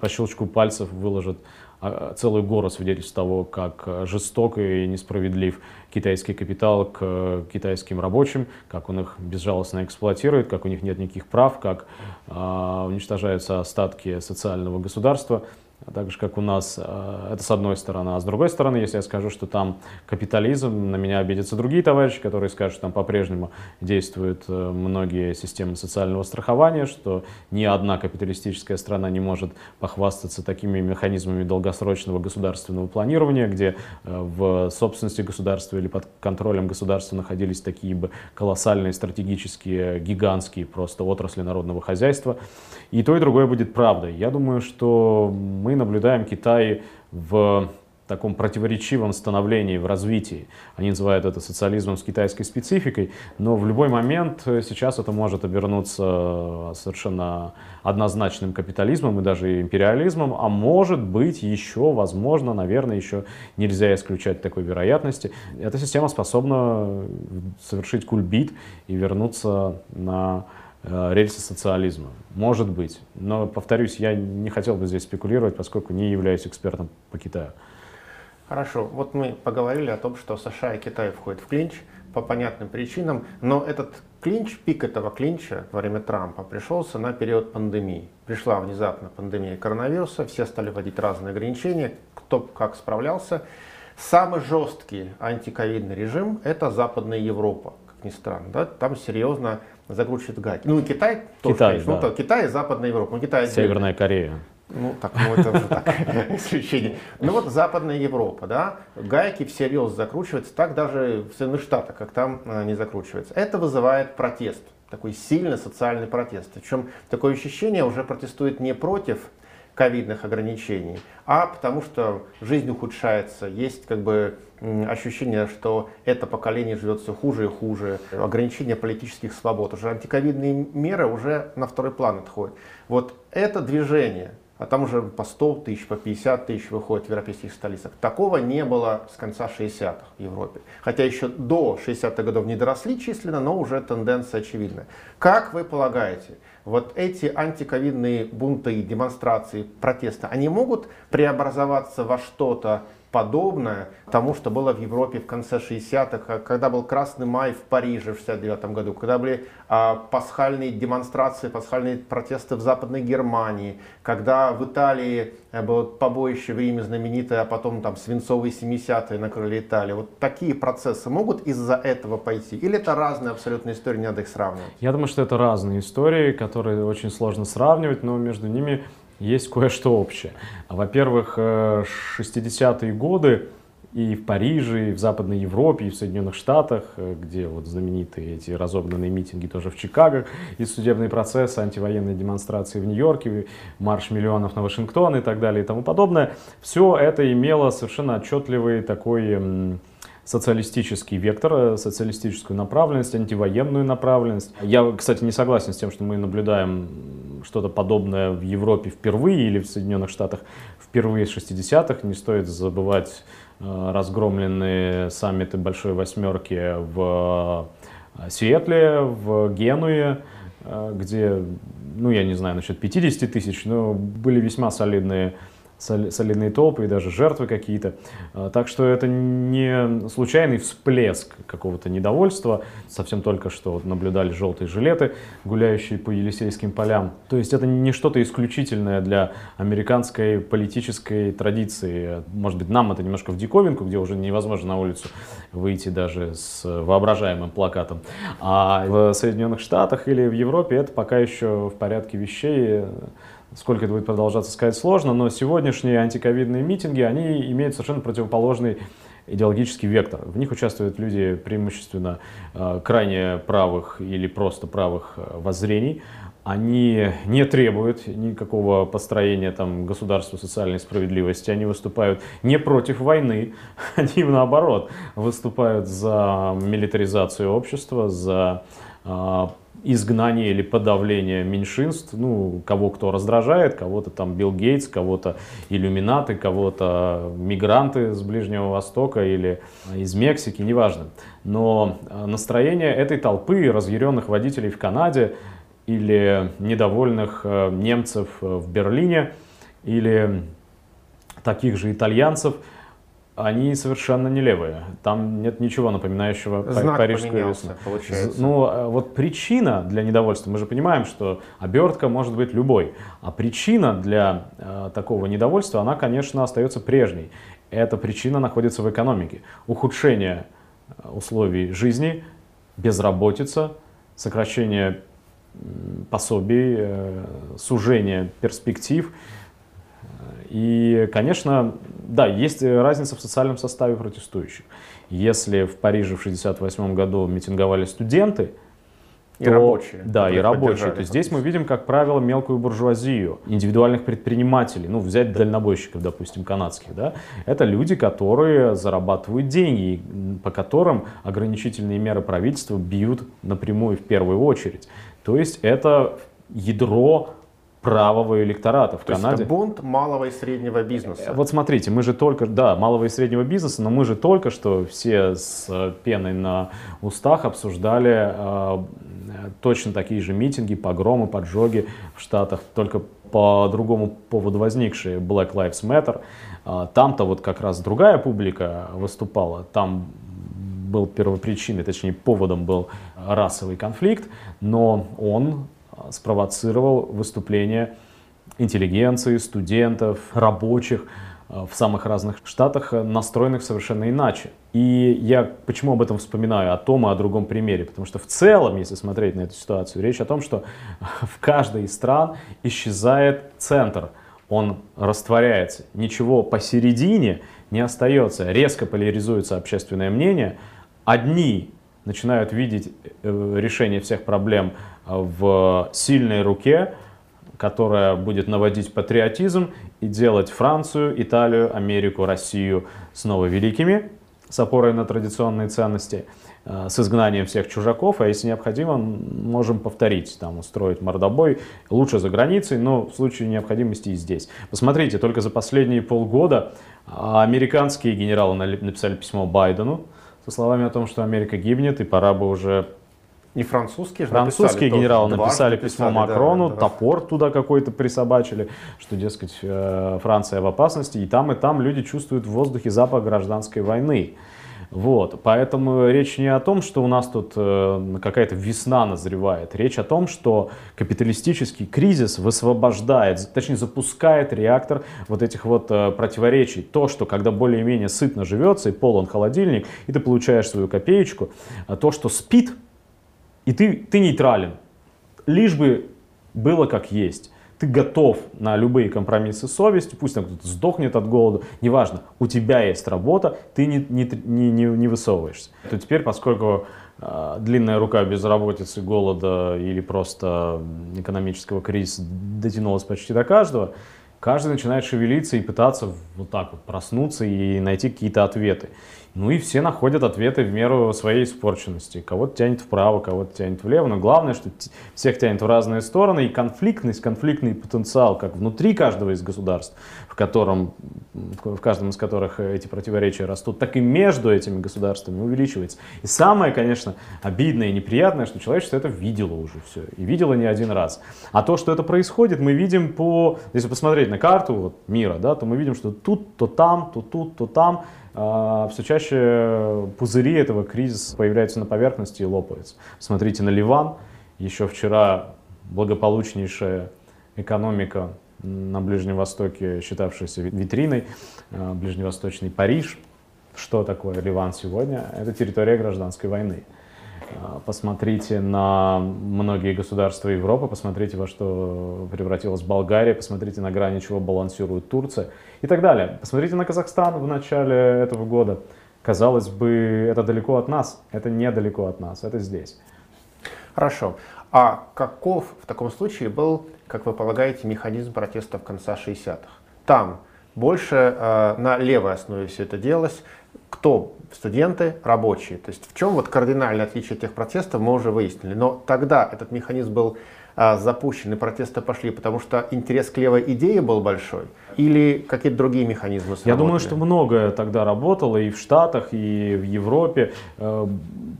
S2: по щелчку пальцев выложат а, целую гору свидетельств того, как жесток и несправедлив китайский капитал к китайским рабочим, как он их безжалостно эксплуатирует, как у них нет никаких прав, как э, уничтожаются остатки социального государства так же, как у нас, э, это с одной стороны. А с другой стороны, если я скажу, что там капитализм, на меня обидятся другие товарищи, которые скажут, что там по-прежнему действуют э, многие системы социального страхования, что ни одна капиталистическая страна не может похвастаться такими механизмами долгосрочного государственного планирования, где э, в собственности государства или под контролем государства находились такие бы колоссальные стратегические, гигантские просто отрасли народного хозяйства. И то, и другое будет правдой. Я думаю, что мы наблюдаем Китай в таком противоречивом становлении, в развитии. Они называют это социализмом с китайской спецификой, но в любой момент сейчас это может обернуться совершенно однозначным капитализмом и даже империализмом, а может быть еще, возможно, наверное, еще нельзя исключать такой вероятности. Эта система способна совершить кульбит и вернуться на Э, рельсы социализма. Может быть. Но, повторюсь, я не хотел бы здесь спекулировать, поскольку не являюсь экспертом по Китаю.
S1: Хорошо. Вот мы поговорили о том, что США и Китай входят в клинч по понятным причинам, но этот клинч, пик этого клинча во время Трампа пришелся на период пандемии. Пришла внезапно пандемия коронавируса, все стали вводить разные ограничения, кто как справлялся. Самый жесткий антиковидный режим – это Западная Европа, как ни странно. Да? Там серьезно закручивает гайки. Ну и Китай тоже, Китай, конечно. Ну, да. Ну, то, Китай и Западная Европа. Ну, Китай
S2: Северная Корея.
S1: Ну, так, ну это уже так, *laughs* исключение. Ну вот Западная Европа, да, гайки всерьез закручиваются, так даже в Соединенных Штатах, как там не закручивается. Это вызывает протест, такой сильный социальный протест. Причем такое ощущение уже протестует не против ковидных ограничений, а потому что жизнь ухудшается, есть как бы ощущение, что это поколение живет все хуже и хуже, ограничение политических свобод, уже антиковидные меры уже на второй план отходят. Вот это движение, а там уже по 100 тысяч, по 50 тысяч выходит в европейских столицах. Такого не было с конца 60-х в Европе. Хотя еще до 60-х годов не доросли численно, но уже тенденция очевидная. Как вы полагаете, вот эти антиковидные бунты, демонстрации, протесты, они могут преобразоваться во что-то подобное тому, что было в Европе в конце 60-х, когда был Красный май в Париже в 69 году, когда были а, пасхальные демонстрации, пасхальные протесты в Западной Германии, когда в Италии э, было побоище в Риме знаменитое, а потом там свинцовые 70-е накрыли Италию. Вот такие процессы могут из-за этого пойти? Или это разные абсолютно истории, не надо их сравнивать?
S2: Я думаю, что это разные истории, которые очень сложно сравнивать, но между ними есть кое-что общее. Во-первых, 60-е э, годы и в Париже, и в Западной Европе, и в Соединенных Штатах, э, где вот знаменитые эти разогнанные митинги тоже в Чикаго, и судебные процессы, антивоенные демонстрации в Нью-Йорке, марш миллионов на Вашингтон и так далее и тому подобное. Все это имело совершенно отчетливый такой социалистический вектор, э, социалистическую направленность, антивоенную направленность. Я, кстати, не согласен с тем, что мы наблюдаем что-то подобное в Европе впервые или в Соединенных Штатах впервые с 60-х. Не стоит забывать э, разгромленные саммиты Большой Восьмерки в э, Сиэтле, в Генуе, где, ну, я не знаю насчет 50 тысяч, но были весьма солидные солидные толпы и даже жертвы какие-то. А, так что это не случайный всплеск какого-то недовольства. Совсем только что наблюдали желтые жилеты, гуляющие по Елисейским полям. То есть это не что-то исключительное для американской политической традиции. Может быть, нам это немножко в диковинку, где уже невозможно на улицу выйти даже с воображаемым плакатом. А в Соединенных Штатах или в Европе это пока еще в порядке вещей Сколько это будет продолжаться, сказать сложно, но сегодняшние антиковидные митинги, они имеют совершенно противоположный идеологический вектор. В них участвуют люди преимущественно э, крайне правых или просто правых э, воззрений. Они не требуют никакого построения там, государства социальной справедливости. Они выступают не против войны, *laughs* они наоборот выступают за милитаризацию общества, за э, изгнание или подавление меньшинств, ну, кого кто раздражает, кого-то там Билл Гейтс, кого-то иллюминаты, кого-то мигранты с Ближнего Востока или из Мексики, неважно. Но э, настроение этой толпы разъяренных водителей в Канаде или недовольных э, немцев э, в Берлине или таких же итальянцев – они совершенно не левые. Там нет ничего напоминающего
S1: Знак
S2: парижскую весну.
S1: Получается.
S2: Ну, а вот причина для недовольства, мы же понимаем, что обертка может быть любой, а причина для э, такого недовольства, она, конечно, остается прежней. Эта причина находится в экономике. Ухудшение э, условий жизни, безработица, сокращение пособий, э, сужение перспектив – и, конечно, да, есть разница в социальном составе протестующих. Если в Париже в 1968 году митинговали студенты,
S1: и то, рабочие.
S2: Да, и рабочие. То здесь мы видим, как правило, мелкую буржуазию, индивидуальных предпринимателей. Ну, взять дальнобойщиков, допустим, канадских. Да? Это люди, которые зарабатывают деньги, по которым ограничительные меры правительства бьют напрямую в первую очередь. То есть это ядро правого электората в
S1: То
S2: Канаде.
S1: Есть это бунт малого и среднего бизнеса.
S2: Вот смотрите, мы же только, да, малого и среднего бизнеса, но мы же только что все с э, пеной на устах обсуждали э, точно такие же митинги, погромы, поджоги в Штатах, только по другому поводу возникшие Black Lives Matter. Э, там-то вот как раз другая публика выступала, там был первопричиной, точнее поводом был расовый конфликт, но он спровоцировал выступление интеллигенции, студентов, рабочих э, в самых разных штатах, э, настроенных совершенно иначе. И я почему об этом вспоминаю, о том и о другом примере? Потому что в целом, если смотреть на эту ситуацию, речь о том, что *laughs* в каждой из стран исчезает центр, он растворяется, ничего посередине не остается, резко поляризуется общественное мнение, одни начинают видеть э, решение всех проблем в сильной руке, которая будет наводить патриотизм и делать Францию, Италию, Америку, Россию снова великими, с опорой на традиционные ценности, э, с изгнанием всех чужаков, а если необходимо, можем повторить, там, устроить мордобой, лучше за границей, но в случае необходимости и здесь. Посмотрите, только за последние полгода а, американские генералы написали письмо Байдену со словами о том, что Америка гибнет, и пора бы уже
S1: не французские же
S2: Французские написали, генералы написали письмо Макрону, да, да. топор туда какой-то присобачили, что, дескать, э, Франция в опасности, и там, и там люди чувствуют в воздухе запах гражданской войны. Вот, поэтому речь не о том, что у нас тут э, какая-то весна назревает. Речь о том, что капиталистический кризис высвобождает, точнее запускает реактор вот этих вот э, противоречий. То, что когда более-менее сытно живется и полон холодильник, и ты получаешь свою копеечку, а то, что спит и ты, ты нейтрален. Лишь бы было как есть. Ты готов на любые компромиссы с совестью, пусть там кто-то сдохнет от голода, неважно, у тебя есть работа, ты не, не, не, не, не высовываешься. То теперь, поскольку э, длинная рука безработицы, голода или просто экономического кризиса дотянулась почти до каждого, каждый начинает шевелиться и пытаться вот так вот проснуться и найти какие-то ответы. Ну и все находят ответы в меру своей испорченности. Кого-то тянет вправо, кого-то тянет влево. Но главное, что всех тянет в разные стороны. И конфликтность, конфликтный потенциал, как внутри каждого из государств, в, котором, в каждом из которых эти противоречия растут, так и между этими государствами увеличивается. И самое, конечно, обидное и неприятное, что человечество это видело уже все. И видело не один раз. А то, что это происходит, мы видим по... Если посмотреть на карту вот, мира, да, то мы видим, что тут, то там, то тут, то там а, все чаще пузыри этого кризиса появляются на поверхности и лопаются. Смотрите на Ливан. Еще вчера благополучнейшая экономика на Ближнем Востоке, считавшаяся витриной, а, ближневосточный Париж. Что такое Ливан сегодня? Это территория гражданской войны. А, посмотрите на многие государства Европы, посмотрите, во что превратилась Болгария, посмотрите на грани чего балансирует Турция и так далее. Посмотрите на Казахстан в начале этого года. Казалось бы, это далеко от нас. Это недалеко от нас, это здесь.
S1: Хорошо. А каков в таком случае был, как вы полагаете, механизм протеста в конце 60-х? Там больше э, на левой основе все это делалось. Кто студенты, рабочие. То есть в чем вот кардинальное отличие этих протестов, мы уже выяснили. Но тогда этот механизм был а, запущен и протесты пошли, потому что интерес к левой идее был большой? Или какие-то другие механизмы
S2: сработали? Я думаю, что многое тогда работало и в Штатах, и в Европе. Э,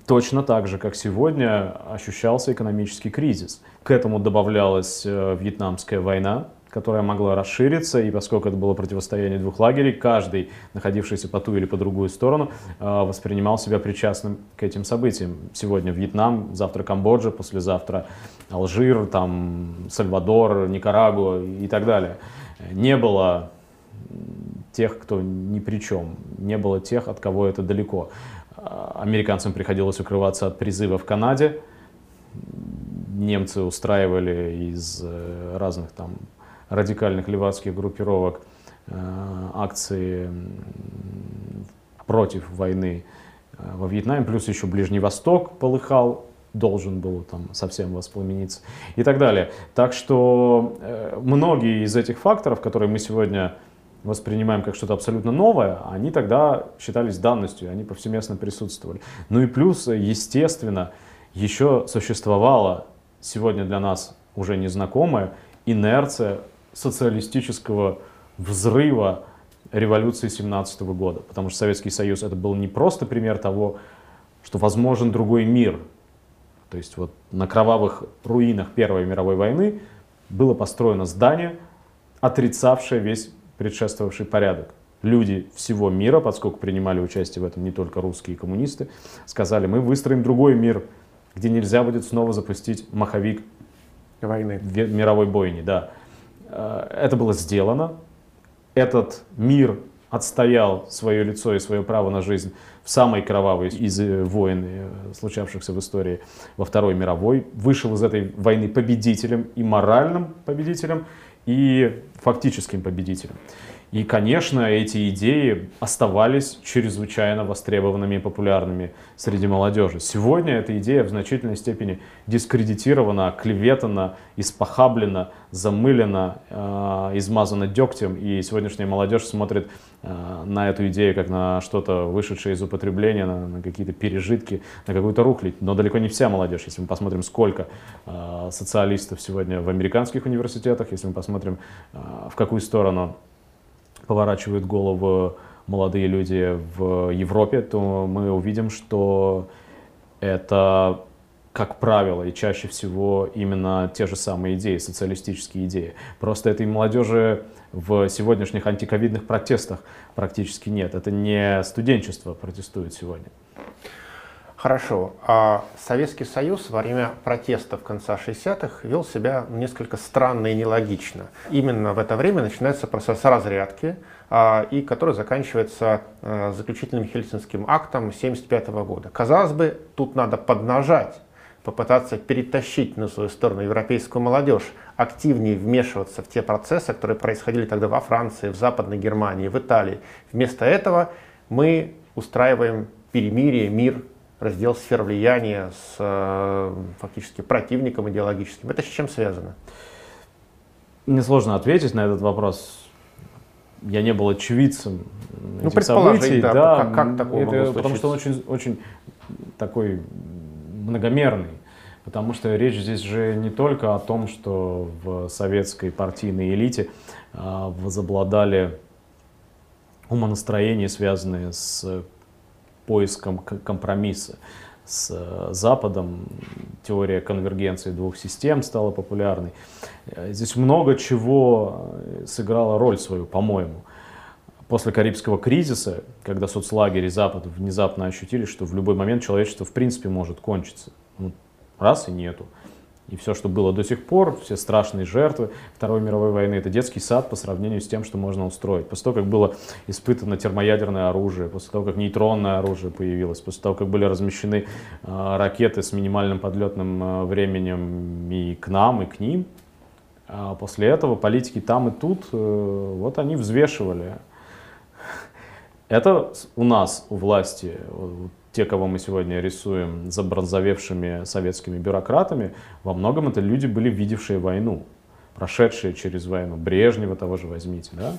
S2: точно так же, как сегодня, ощущался экономический кризис. К этому добавлялась э, Вьетнамская война, которая могла расшириться, и поскольку это было противостояние двух лагерей, каждый, находившийся по ту или по другую сторону, э, воспринимал себя причастным к этим событиям. Сегодня Вьетнам, завтра Камбоджа, послезавтра Алжир, там, Сальвадор, Никарагуа и так далее. Не было тех, кто ни при чем, не было тех, от кого это далеко. Э, американцам приходилось укрываться от призыва в Канаде, немцы устраивали из э, разных там радикальных левацких группировок э, акции против войны э, во Вьетнаме, плюс еще Ближний Восток полыхал, должен был там совсем воспламениться и так далее. Так что э, многие из этих факторов, которые мы сегодня воспринимаем как что-то абсолютно новое, они тогда считались данностью, они повсеместно присутствовали. Ну и плюс, естественно, еще существовала сегодня для нас уже незнакомая инерция социалистического взрыва революции 17 года. Потому что Советский Союз это был не просто пример того, что возможен другой мир. То есть вот на кровавых руинах Первой мировой войны было построено здание, отрицавшее весь предшествовавший порядок. Люди всего мира, поскольку принимали участие в этом не только русские коммунисты, сказали, мы выстроим другой мир, где нельзя будет снова запустить маховик войны. мировой бойни. Да. Э, это было сделано. Этот мир отстоял свое лицо и свое право на жизнь в самой кровавой из э, войн, э, случавшихся в истории во Второй мировой. Вышел из этой войны победителем и моральным победителем, и фактическим победителем. И, конечно, эти идеи оставались чрезвычайно востребованными и популярными среди молодежи. Сегодня эта идея в значительной степени дискредитирована, оклеветана, испохаблена, замылена, э, измазана дегтем. И сегодняшняя молодежь смотрит э, на эту идею как на что-то вышедшее из употребления, на, на какие-то пережитки, на какую-то рухлить. Но далеко не вся молодежь. Если мы посмотрим, сколько э, социалистов сегодня в американских университетах, если мы посмотрим, э, в какую сторону поворачивают голову молодые люди в Европе, то мы увидим, что это, как правило, и чаще всего именно те же самые идеи, социалистические идеи. Просто этой молодежи в сегодняшних антиковидных протестах практически нет. Это не студенчество протестует сегодня.
S1: Хорошо. А Советский Союз во время протестов конца 60-х вел себя несколько странно и нелогично. Именно в это время начинается процесс разрядки, а, и который заканчивается а, заключительным Хельсинским актом 1975 года. Казалось бы, тут надо поднажать, попытаться перетащить на свою сторону европейскую молодежь, активнее вмешиваться в те процессы, которые происходили тогда во Франции, в Западной Германии, в Италии. Вместо этого мы устраиваем перемирие, мир раздел сфер влияния с э, фактически противником идеологическим. Это с чем связано?
S2: Мне сложно ответить на этот вопрос. я не был очевидцем ну, этих событий.
S1: Да,
S2: да,
S1: как, как такое это,
S2: Потому что он очень, очень такой многомерный. Потому что речь здесь же не только о том, что в советской партийной элите а, возобладали умонастроения, связанные с поиском компромисса с э, Западом, теория конвергенции двух систем стала популярной. Э, здесь много чего э, сыграло роль свою, по-моему. После Карибского кризиса, когда соцлагерь и Запад внезапно ощутили, что в любой момент человечество в принципе может кончиться. Ну, раз и нету. И все, что было до сих пор, все страшные жертвы Второй мировой войны, это детский сад по сравнению с тем, что можно устроить. После того, как было испытано термоядерное оружие, после того, как нейтронное оружие появилось, после того, как были размещены э, ракеты с минимальным подлетным э, временем и к нам, и к ним, а после этого политики там и тут, э, вот они взвешивали. Это у нас, у власти, те, кого мы сегодня рисуем забронзовевшими советскими бюрократами, во многом это люди были видевшие войну, прошедшие через войну. Брежнева того же возьмите, да?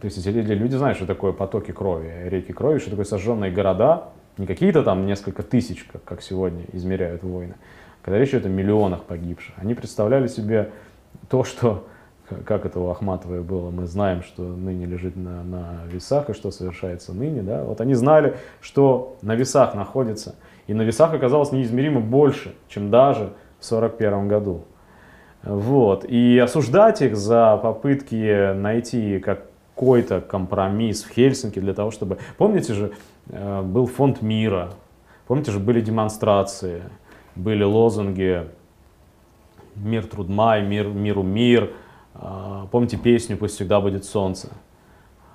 S2: То есть эти люди знают, что такое потоки крови, реки крови, что такое сожженные города, не какие-то там несколько тысяч, как, как сегодня измеряют войны, когда речь идет о миллионах погибших. Они представляли себе то, что как это у Ахматовой было, мы знаем, что ныне лежит на, на весах и что совершается ныне, да, вот они знали, что на весах находится, и на весах оказалось неизмеримо больше, чем даже в 1941 году. Вот. И осуждать их за попытки найти какой-то компромисс в Хельсинки для того, чтобы... Помните же, э, был фонд мира, помните же, были демонстрации, были лозунги «Мир трудмай», «Мир, «Миру мир», а, помните песню «Пусть всегда будет солнце».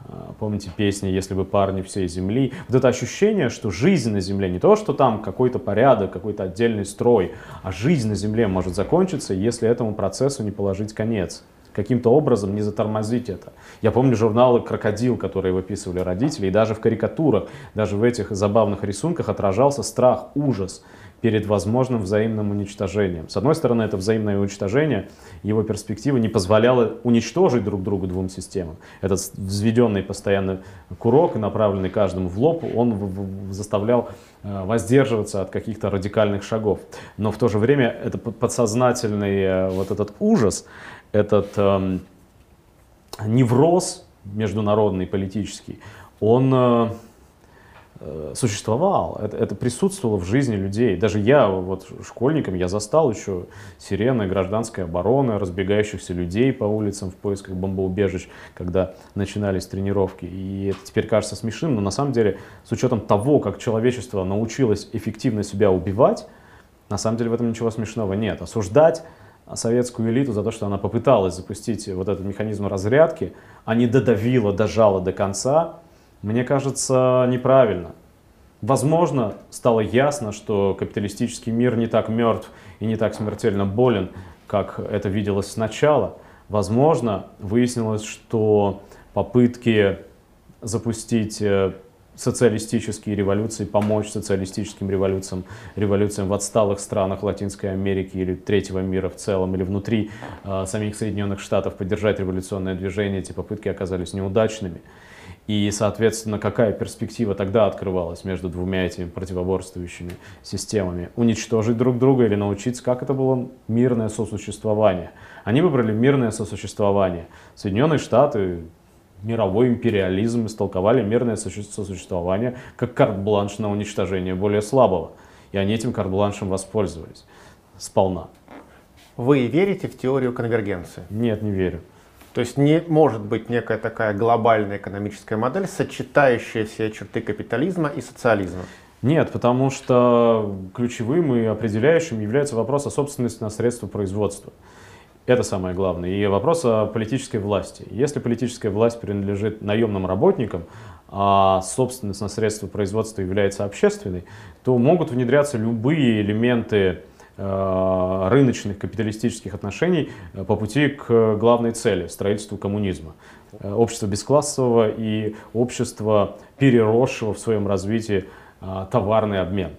S2: А, помните песни «Если бы парни всей земли». Вот это ощущение, что жизнь на земле, не то, что там какой-то порядок, какой-то отдельный строй, а жизнь на земле может закончиться, если этому процессу не положить конец каким-то образом не затормозить это. Я помню журналы «Крокодил», которые выписывали родители, и даже в карикатурах, даже в этих забавных рисунках отражался страх, ужас перед возможным взаимным уничтожением. С одной стороны, это взаимное уничтожение, его перспектива не позволяла уничтожить друг другу двум системам. Этот взведенный постоянно курок, направленный каждому в лоб, он заставлял э, воздерживаться от каких-то радикальных шагов. Но в то же время это подсознательный э, вот этот ужас, этот эм, невроз международный, политический, он Э, существовал, это, это присутствовало в жизни людей. Даже я, вот школьником, я застал еще сирены гражданской обороны, разбегающихся людей по улицам в поисках бомбоубежищ, когда начинались тренировки. И это теперь кажется смешным, но на самом деле, с учетом того, как человечество научилось эффективно себя убивать, на самом деле в этом ничего смешного нет. Осуждать советскую элиту за то, что она попыталась запустить вот этот механизм разрядки, а не додавила, дожала до конца, мне кажется, неправильно. Возможно, стало ясно, что капиталистический мир не так мертв и не так смертельно болен, как это виделось сначала. Возможно, выяснилось, что попытки запустить э, социалистические революции, помочь социалистическим революциям, революциям в отсталых странах Латинской Америки или третьего мира в целом, или внутри э, самих Соединенных Штатов поддержать революционное движение, эти попытки оказались неудачными. И, соответственно, какая перспектива тогда открывалась между двумя этими противоборствующими системами? Уничтожить друг друга или научиться, как это было мирное сосуществование? Они выбрали мирное сосуществование. Соединенные Штаты, мировой империализм истолковали мирное сосуществование как карт-бланш на уничтожение более слабого. И они этим карт-бланшем воспользовались сполна.
S1: Вы верите в теорию конвергенции?
S2: Нет, не верю.
S1: То есть не может быть некая такая глобальная экономическая модель, сочетающая все черты капитализма и социализма.
S2: Нет, потому что ключевым и определяющим является вопрос о собственности на средства производства. Это самое главное. И вопрос о политической власти. Если политическая власть принадлежит наемным работникам, а собственность на средства производства является общественной, то могут внедряться любые элементы рыночных капиталистических отношений э, по пути к главной цели – строительству коммунизма. Э, общество бесклассового и общество, переросшего в своем развитии товарный обмен.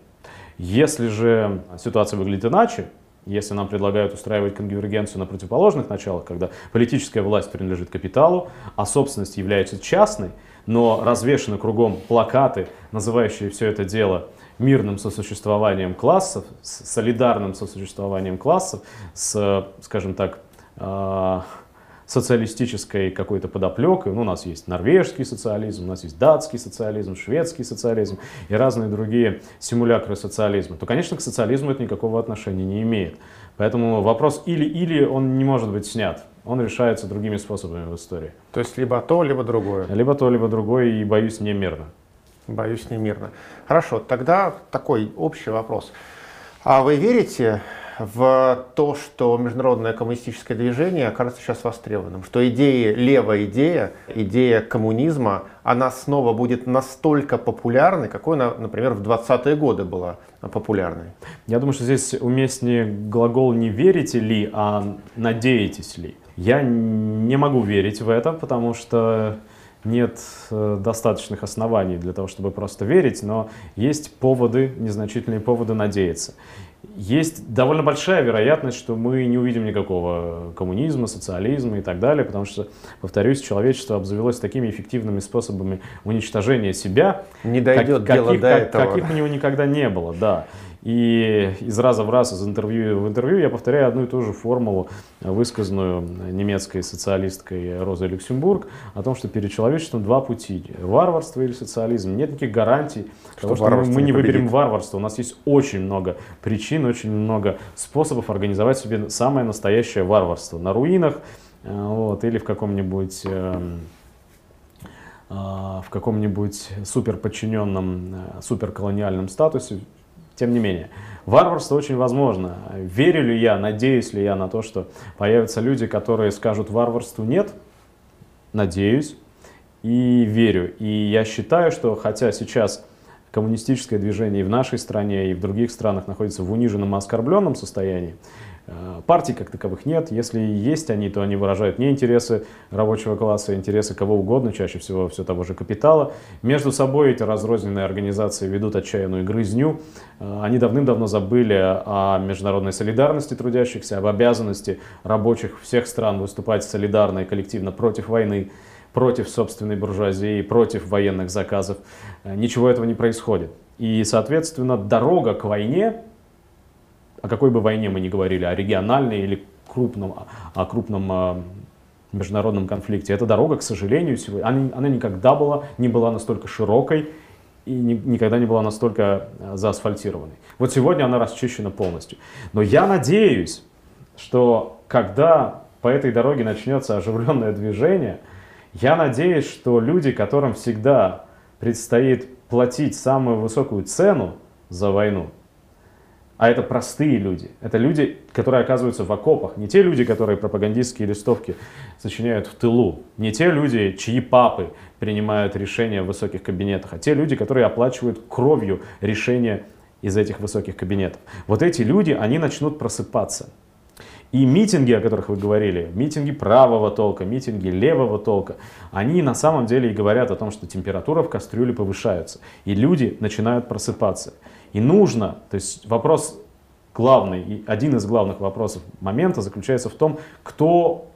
S2: Если же ситуация выглядит иначе, Если нам предлагают устраивать конвергенцию на противоположных началах, когда политическая власть принадлежит капиталу, а собственность является частной, но развешаны кругом плакаты, называющие все это дело мирным сосуществованием классов, солидарным сосуществованием классов, с, скажем так, э, социалистической какой-то подоплекой. Ну, у нас есть норвежский социализм, у нас есть датский социализм, шведский социализм и разные другие симулякры социализма, то, конечно, к социализму это никакого отношения не имеет. Поэтому вопрос или-или он не может быть снят. Он решается другими способами в истории.
S1: То есть либо то, либо другое.
S2: Либо то, либо другое, и боюсь, не мирно.
S1: Боюсь, не мирно. Хорошо, тогда такой общий вопрос. А вы верите в то, что международное коммунистическое движение окажется сейчас востребованным, что идея, левая идея, идея коммунизма, она снова будет настолько популярной, какой она, например, в 20-е годы была популярной?
S2: Я думаю, что здесь уместнее глагол «не верите ли», а «надеетесь ли». Я не могу верить в это, потому что нет э, достаточных оснований для того, чтобы просто верить, но есть поводы, незначительные поводы надеяться есть довольно большая вероятность, что мы не увидим никакого коммунизма, социализма и так далее, потому что, повторюсь, человечество обзавелось такими эффективными способами уничтожения себя,
S1: не дойдет как, дело
S2: каких,
S1: до
S2: как,
S1: этого.
S2: каких у него никогда не было, да. И из раза в раз, из интервью в интервью я повторяю одну и ту же формулу, высказанную немецкой социалисткой Розой Люксембург, о том, что перед человечеством два пути – варварство или социализм. Нет никаких гарантий, что, того, что мы, мы не, не выберем варварство. У нас есть очень много причин, очень много способов организовать себе самое настоящее варварство. На руинах э, вот, или в каком-нибудь э, в каком-нибудь суперподчиненном, э, суперколониальном статусе, тем не менее, варварство очень возможно. Верю ли я, надеюсь ли я на то, что появятся люди, которые скажут варварству нет? Надеюсь и верю. И я считаю, что хотя сейчас коммунистическое движение и в нашей стране, и в других странах находится в униженном и оскорбленном состоянии, партий как таковых нет. Если есть они, то они выражают не интересы рабочего класса, а интересы кого угодно, чаще всего все того же капитала. Между собой эти разрозненные организации ведут отчаянную грызню. Э, они давным-давно забыли о международной солидарности трудящихся, об обязанности рабочих всех стран выступать солидарно и коллективно против войны против собственной буржуазии, против военных заказов. Э, ничего этого не происходит. И, соответственно, дорога к войне о какой бы войне мы ни говорили, о региональной или крупном, о крупном а, международном конфликте, эта дорога, к сожалению, сегодня, она, она никогда была, не была настолько широкой и ни, никогда не была настолько а, заасфальтированной. Вот сегодня она расчищена полностью. Но я надеюсь, что когда по этой дороге начнется оживленное движение, я надеюсь, что люди, которым всегда предстоит платить самую высокую цену за войну, а это простые люди. Это люди, которые оказываются в окопах. Не те люди, которые пропагандистские листовки сочиняют в тылу. Не те люди, чьи папы принимают решения в высоких кабинетах. А те люди, которые оплачивают кровью решения из этих высоких кабинетов. Вот эти люди, они начнут просыпаться. И митинги, о которых вы говорили, митинги правого толка, митинги левого толка, они на самом деле и говорят о том, что температура в кастрюле повышается. И люди начинают просыпаться. И нужно, то есть вопрос главный, и один из главных вопросов момента заключается в том, кто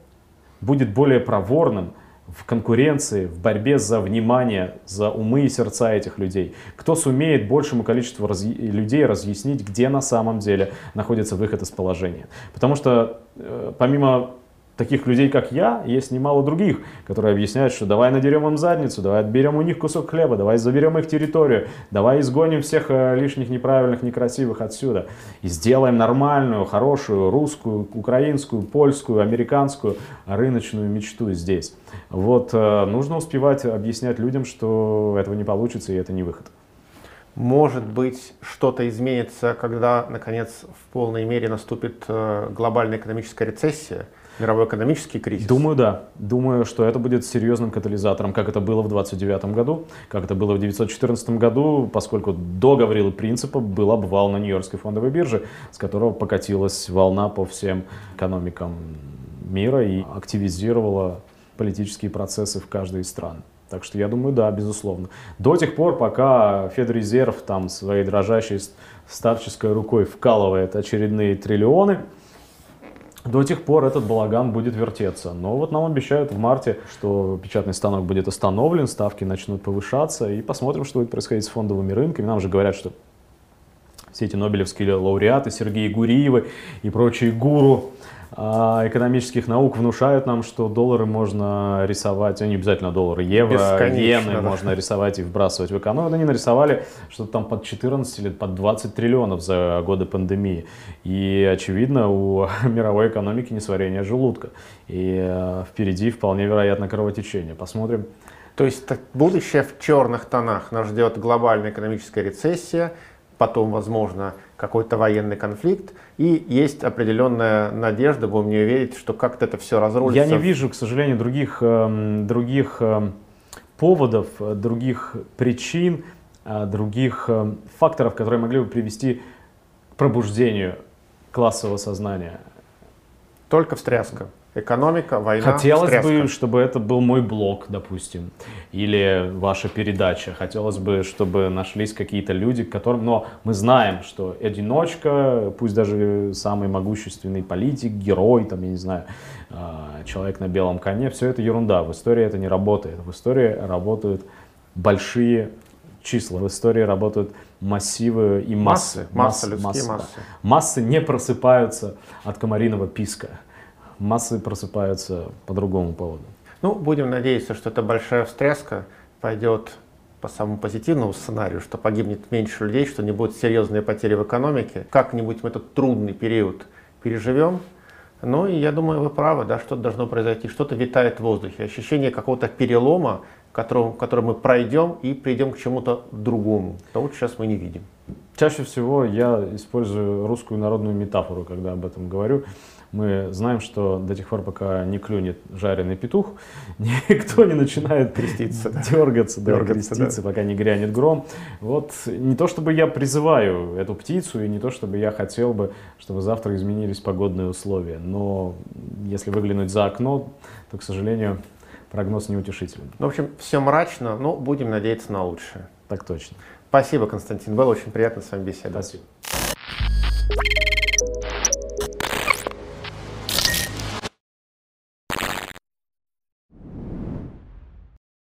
S2: будет более проворным в конкуренции, в борьбе за внимание, за умы и сердца этих людей. Кто сумеет большему количеству раз... людей разъяснить, где на самом деле находится выход из положения. Потому что э, помимо таких людей, как я, есть немало других, которые объясняют, что давай надерем им задницу, давай отберем у них кусок хлеба, давай заберем их территорию, давай изгоним всех э, лишних неправильных, некрасивых отсюда и сделаем нормальную, хорошую русскую, украинскую, польскую, американскую рыночную мечту здесь. Вот э, нужно успевать объяснять людям, что этого не получится и это не выход.
S1: Может быть, что-то изменится, когда, наконец, в полной мере наступит э, глобальная экономическая рецессия – мировой экономический кризис?
S2: Думаю, да. Думаю, что это будет серьезным катализатором, как это было в 29 году, как это было в 1914 году, поскольку до Гаврилы Принципа был обвал на Нью-Йоркской фондовой бирже, с которого покатилась волна по всем экономикам мира и активизировала политические процессы в каждой из стран. Так что я думаю, да, безусловно. До тех пор, пока Федрезерв там своей дрожащей старческой рукой вкалывает очередные триллионы, до тех пор этот балаган будет вертеться. Но вот нам обещают в марте, что печатный станок будет остановлен, ставки начнут повышаться, и посмотрим, что будет происходить с фондовыми рынками. Нам же говорят, что все эти нобелевские лауреаты, Сергей Гуриевы и прочие гуру экономических наук внушают нам, что доллары можно рисовать, а не обязательно доллары, евро, иены да. можно рисовать и вбрасывать в экономику. Они нарисовали что-то там под 14 или под 20 триллионов за годы пандемии. И, очевидно, у *laughs* мировой экономики несварение желудка. И э, впереди вполне вероятно кровотечение. Посмотрим.
S1: То есть будущее в черных тонах. Нас ждет глобальная экономическая рецессия, потом, возможно, какой-то военный конфликт, и есть определенная надежда, будем не верить, что как-то это все разрулится.
S2: Я не вижу, к сожалению, других, эм, других эм, поводов, других причин, э, других эм, факторов, которые могли бы привести к пробуждению классового сознания.
S1: Только встряска. Экономика, война,
S2: Хотелось
S1: встряска.
S2: бы, чтобы это был мой блог, допустим, или ваша передача. Хотелось бы, чтобы нашлись какие-то люди, которым... Но мы знаем, что одиночка, пусть даже самый могущественный политик, герой, там, я не знаю, а, человек на белом коне, все это ерунда. В истории это не работает. В истории работают большие числа. В истории работают массивы и массы.
S1: Массы, массы людские массы.
S2: Массы не просыпаются от комариного писка массы просыпаются по другому поводу.
S1: Ну, будем надеяться, что эта большая встряска пойдет по самому позитивному сценарию, что погибнет меньше людей, что не будет серьезные потери в экономике. Как-нибудь мы этот трудный период переживем. Ну и я думаю, вы правы, да, что-то должно произойти, что-то витает в воздухе. Ощущение какого-то перелома, которым, который мы пройдем и придем к чему-то другому. Того сейчас мы не видим.
S2: Чаще всего я использую русскую народную метафору, когда об этом говорю. Мы знаем, что до тех пор, пока не клюнет жареный петух, *laughs* никто не начинает креститься, дергаться, да, дергаться креститься, да. пока не грянет гром. Вот не то, чтобы я призываю эту птицу, и не то, чтобы я хотел бы, чтобы завтра изменились погодные условия. Но если выглянуть за окно, то, к сожалению, прогноз неутешительный.
S1: Ну, в общем, все мрачно, но будем надеяться на лучшее.
S2: Так точно.
S1: Спасибо, Константин. Было очень приятно с вами беседовать.
S2: Спасибо.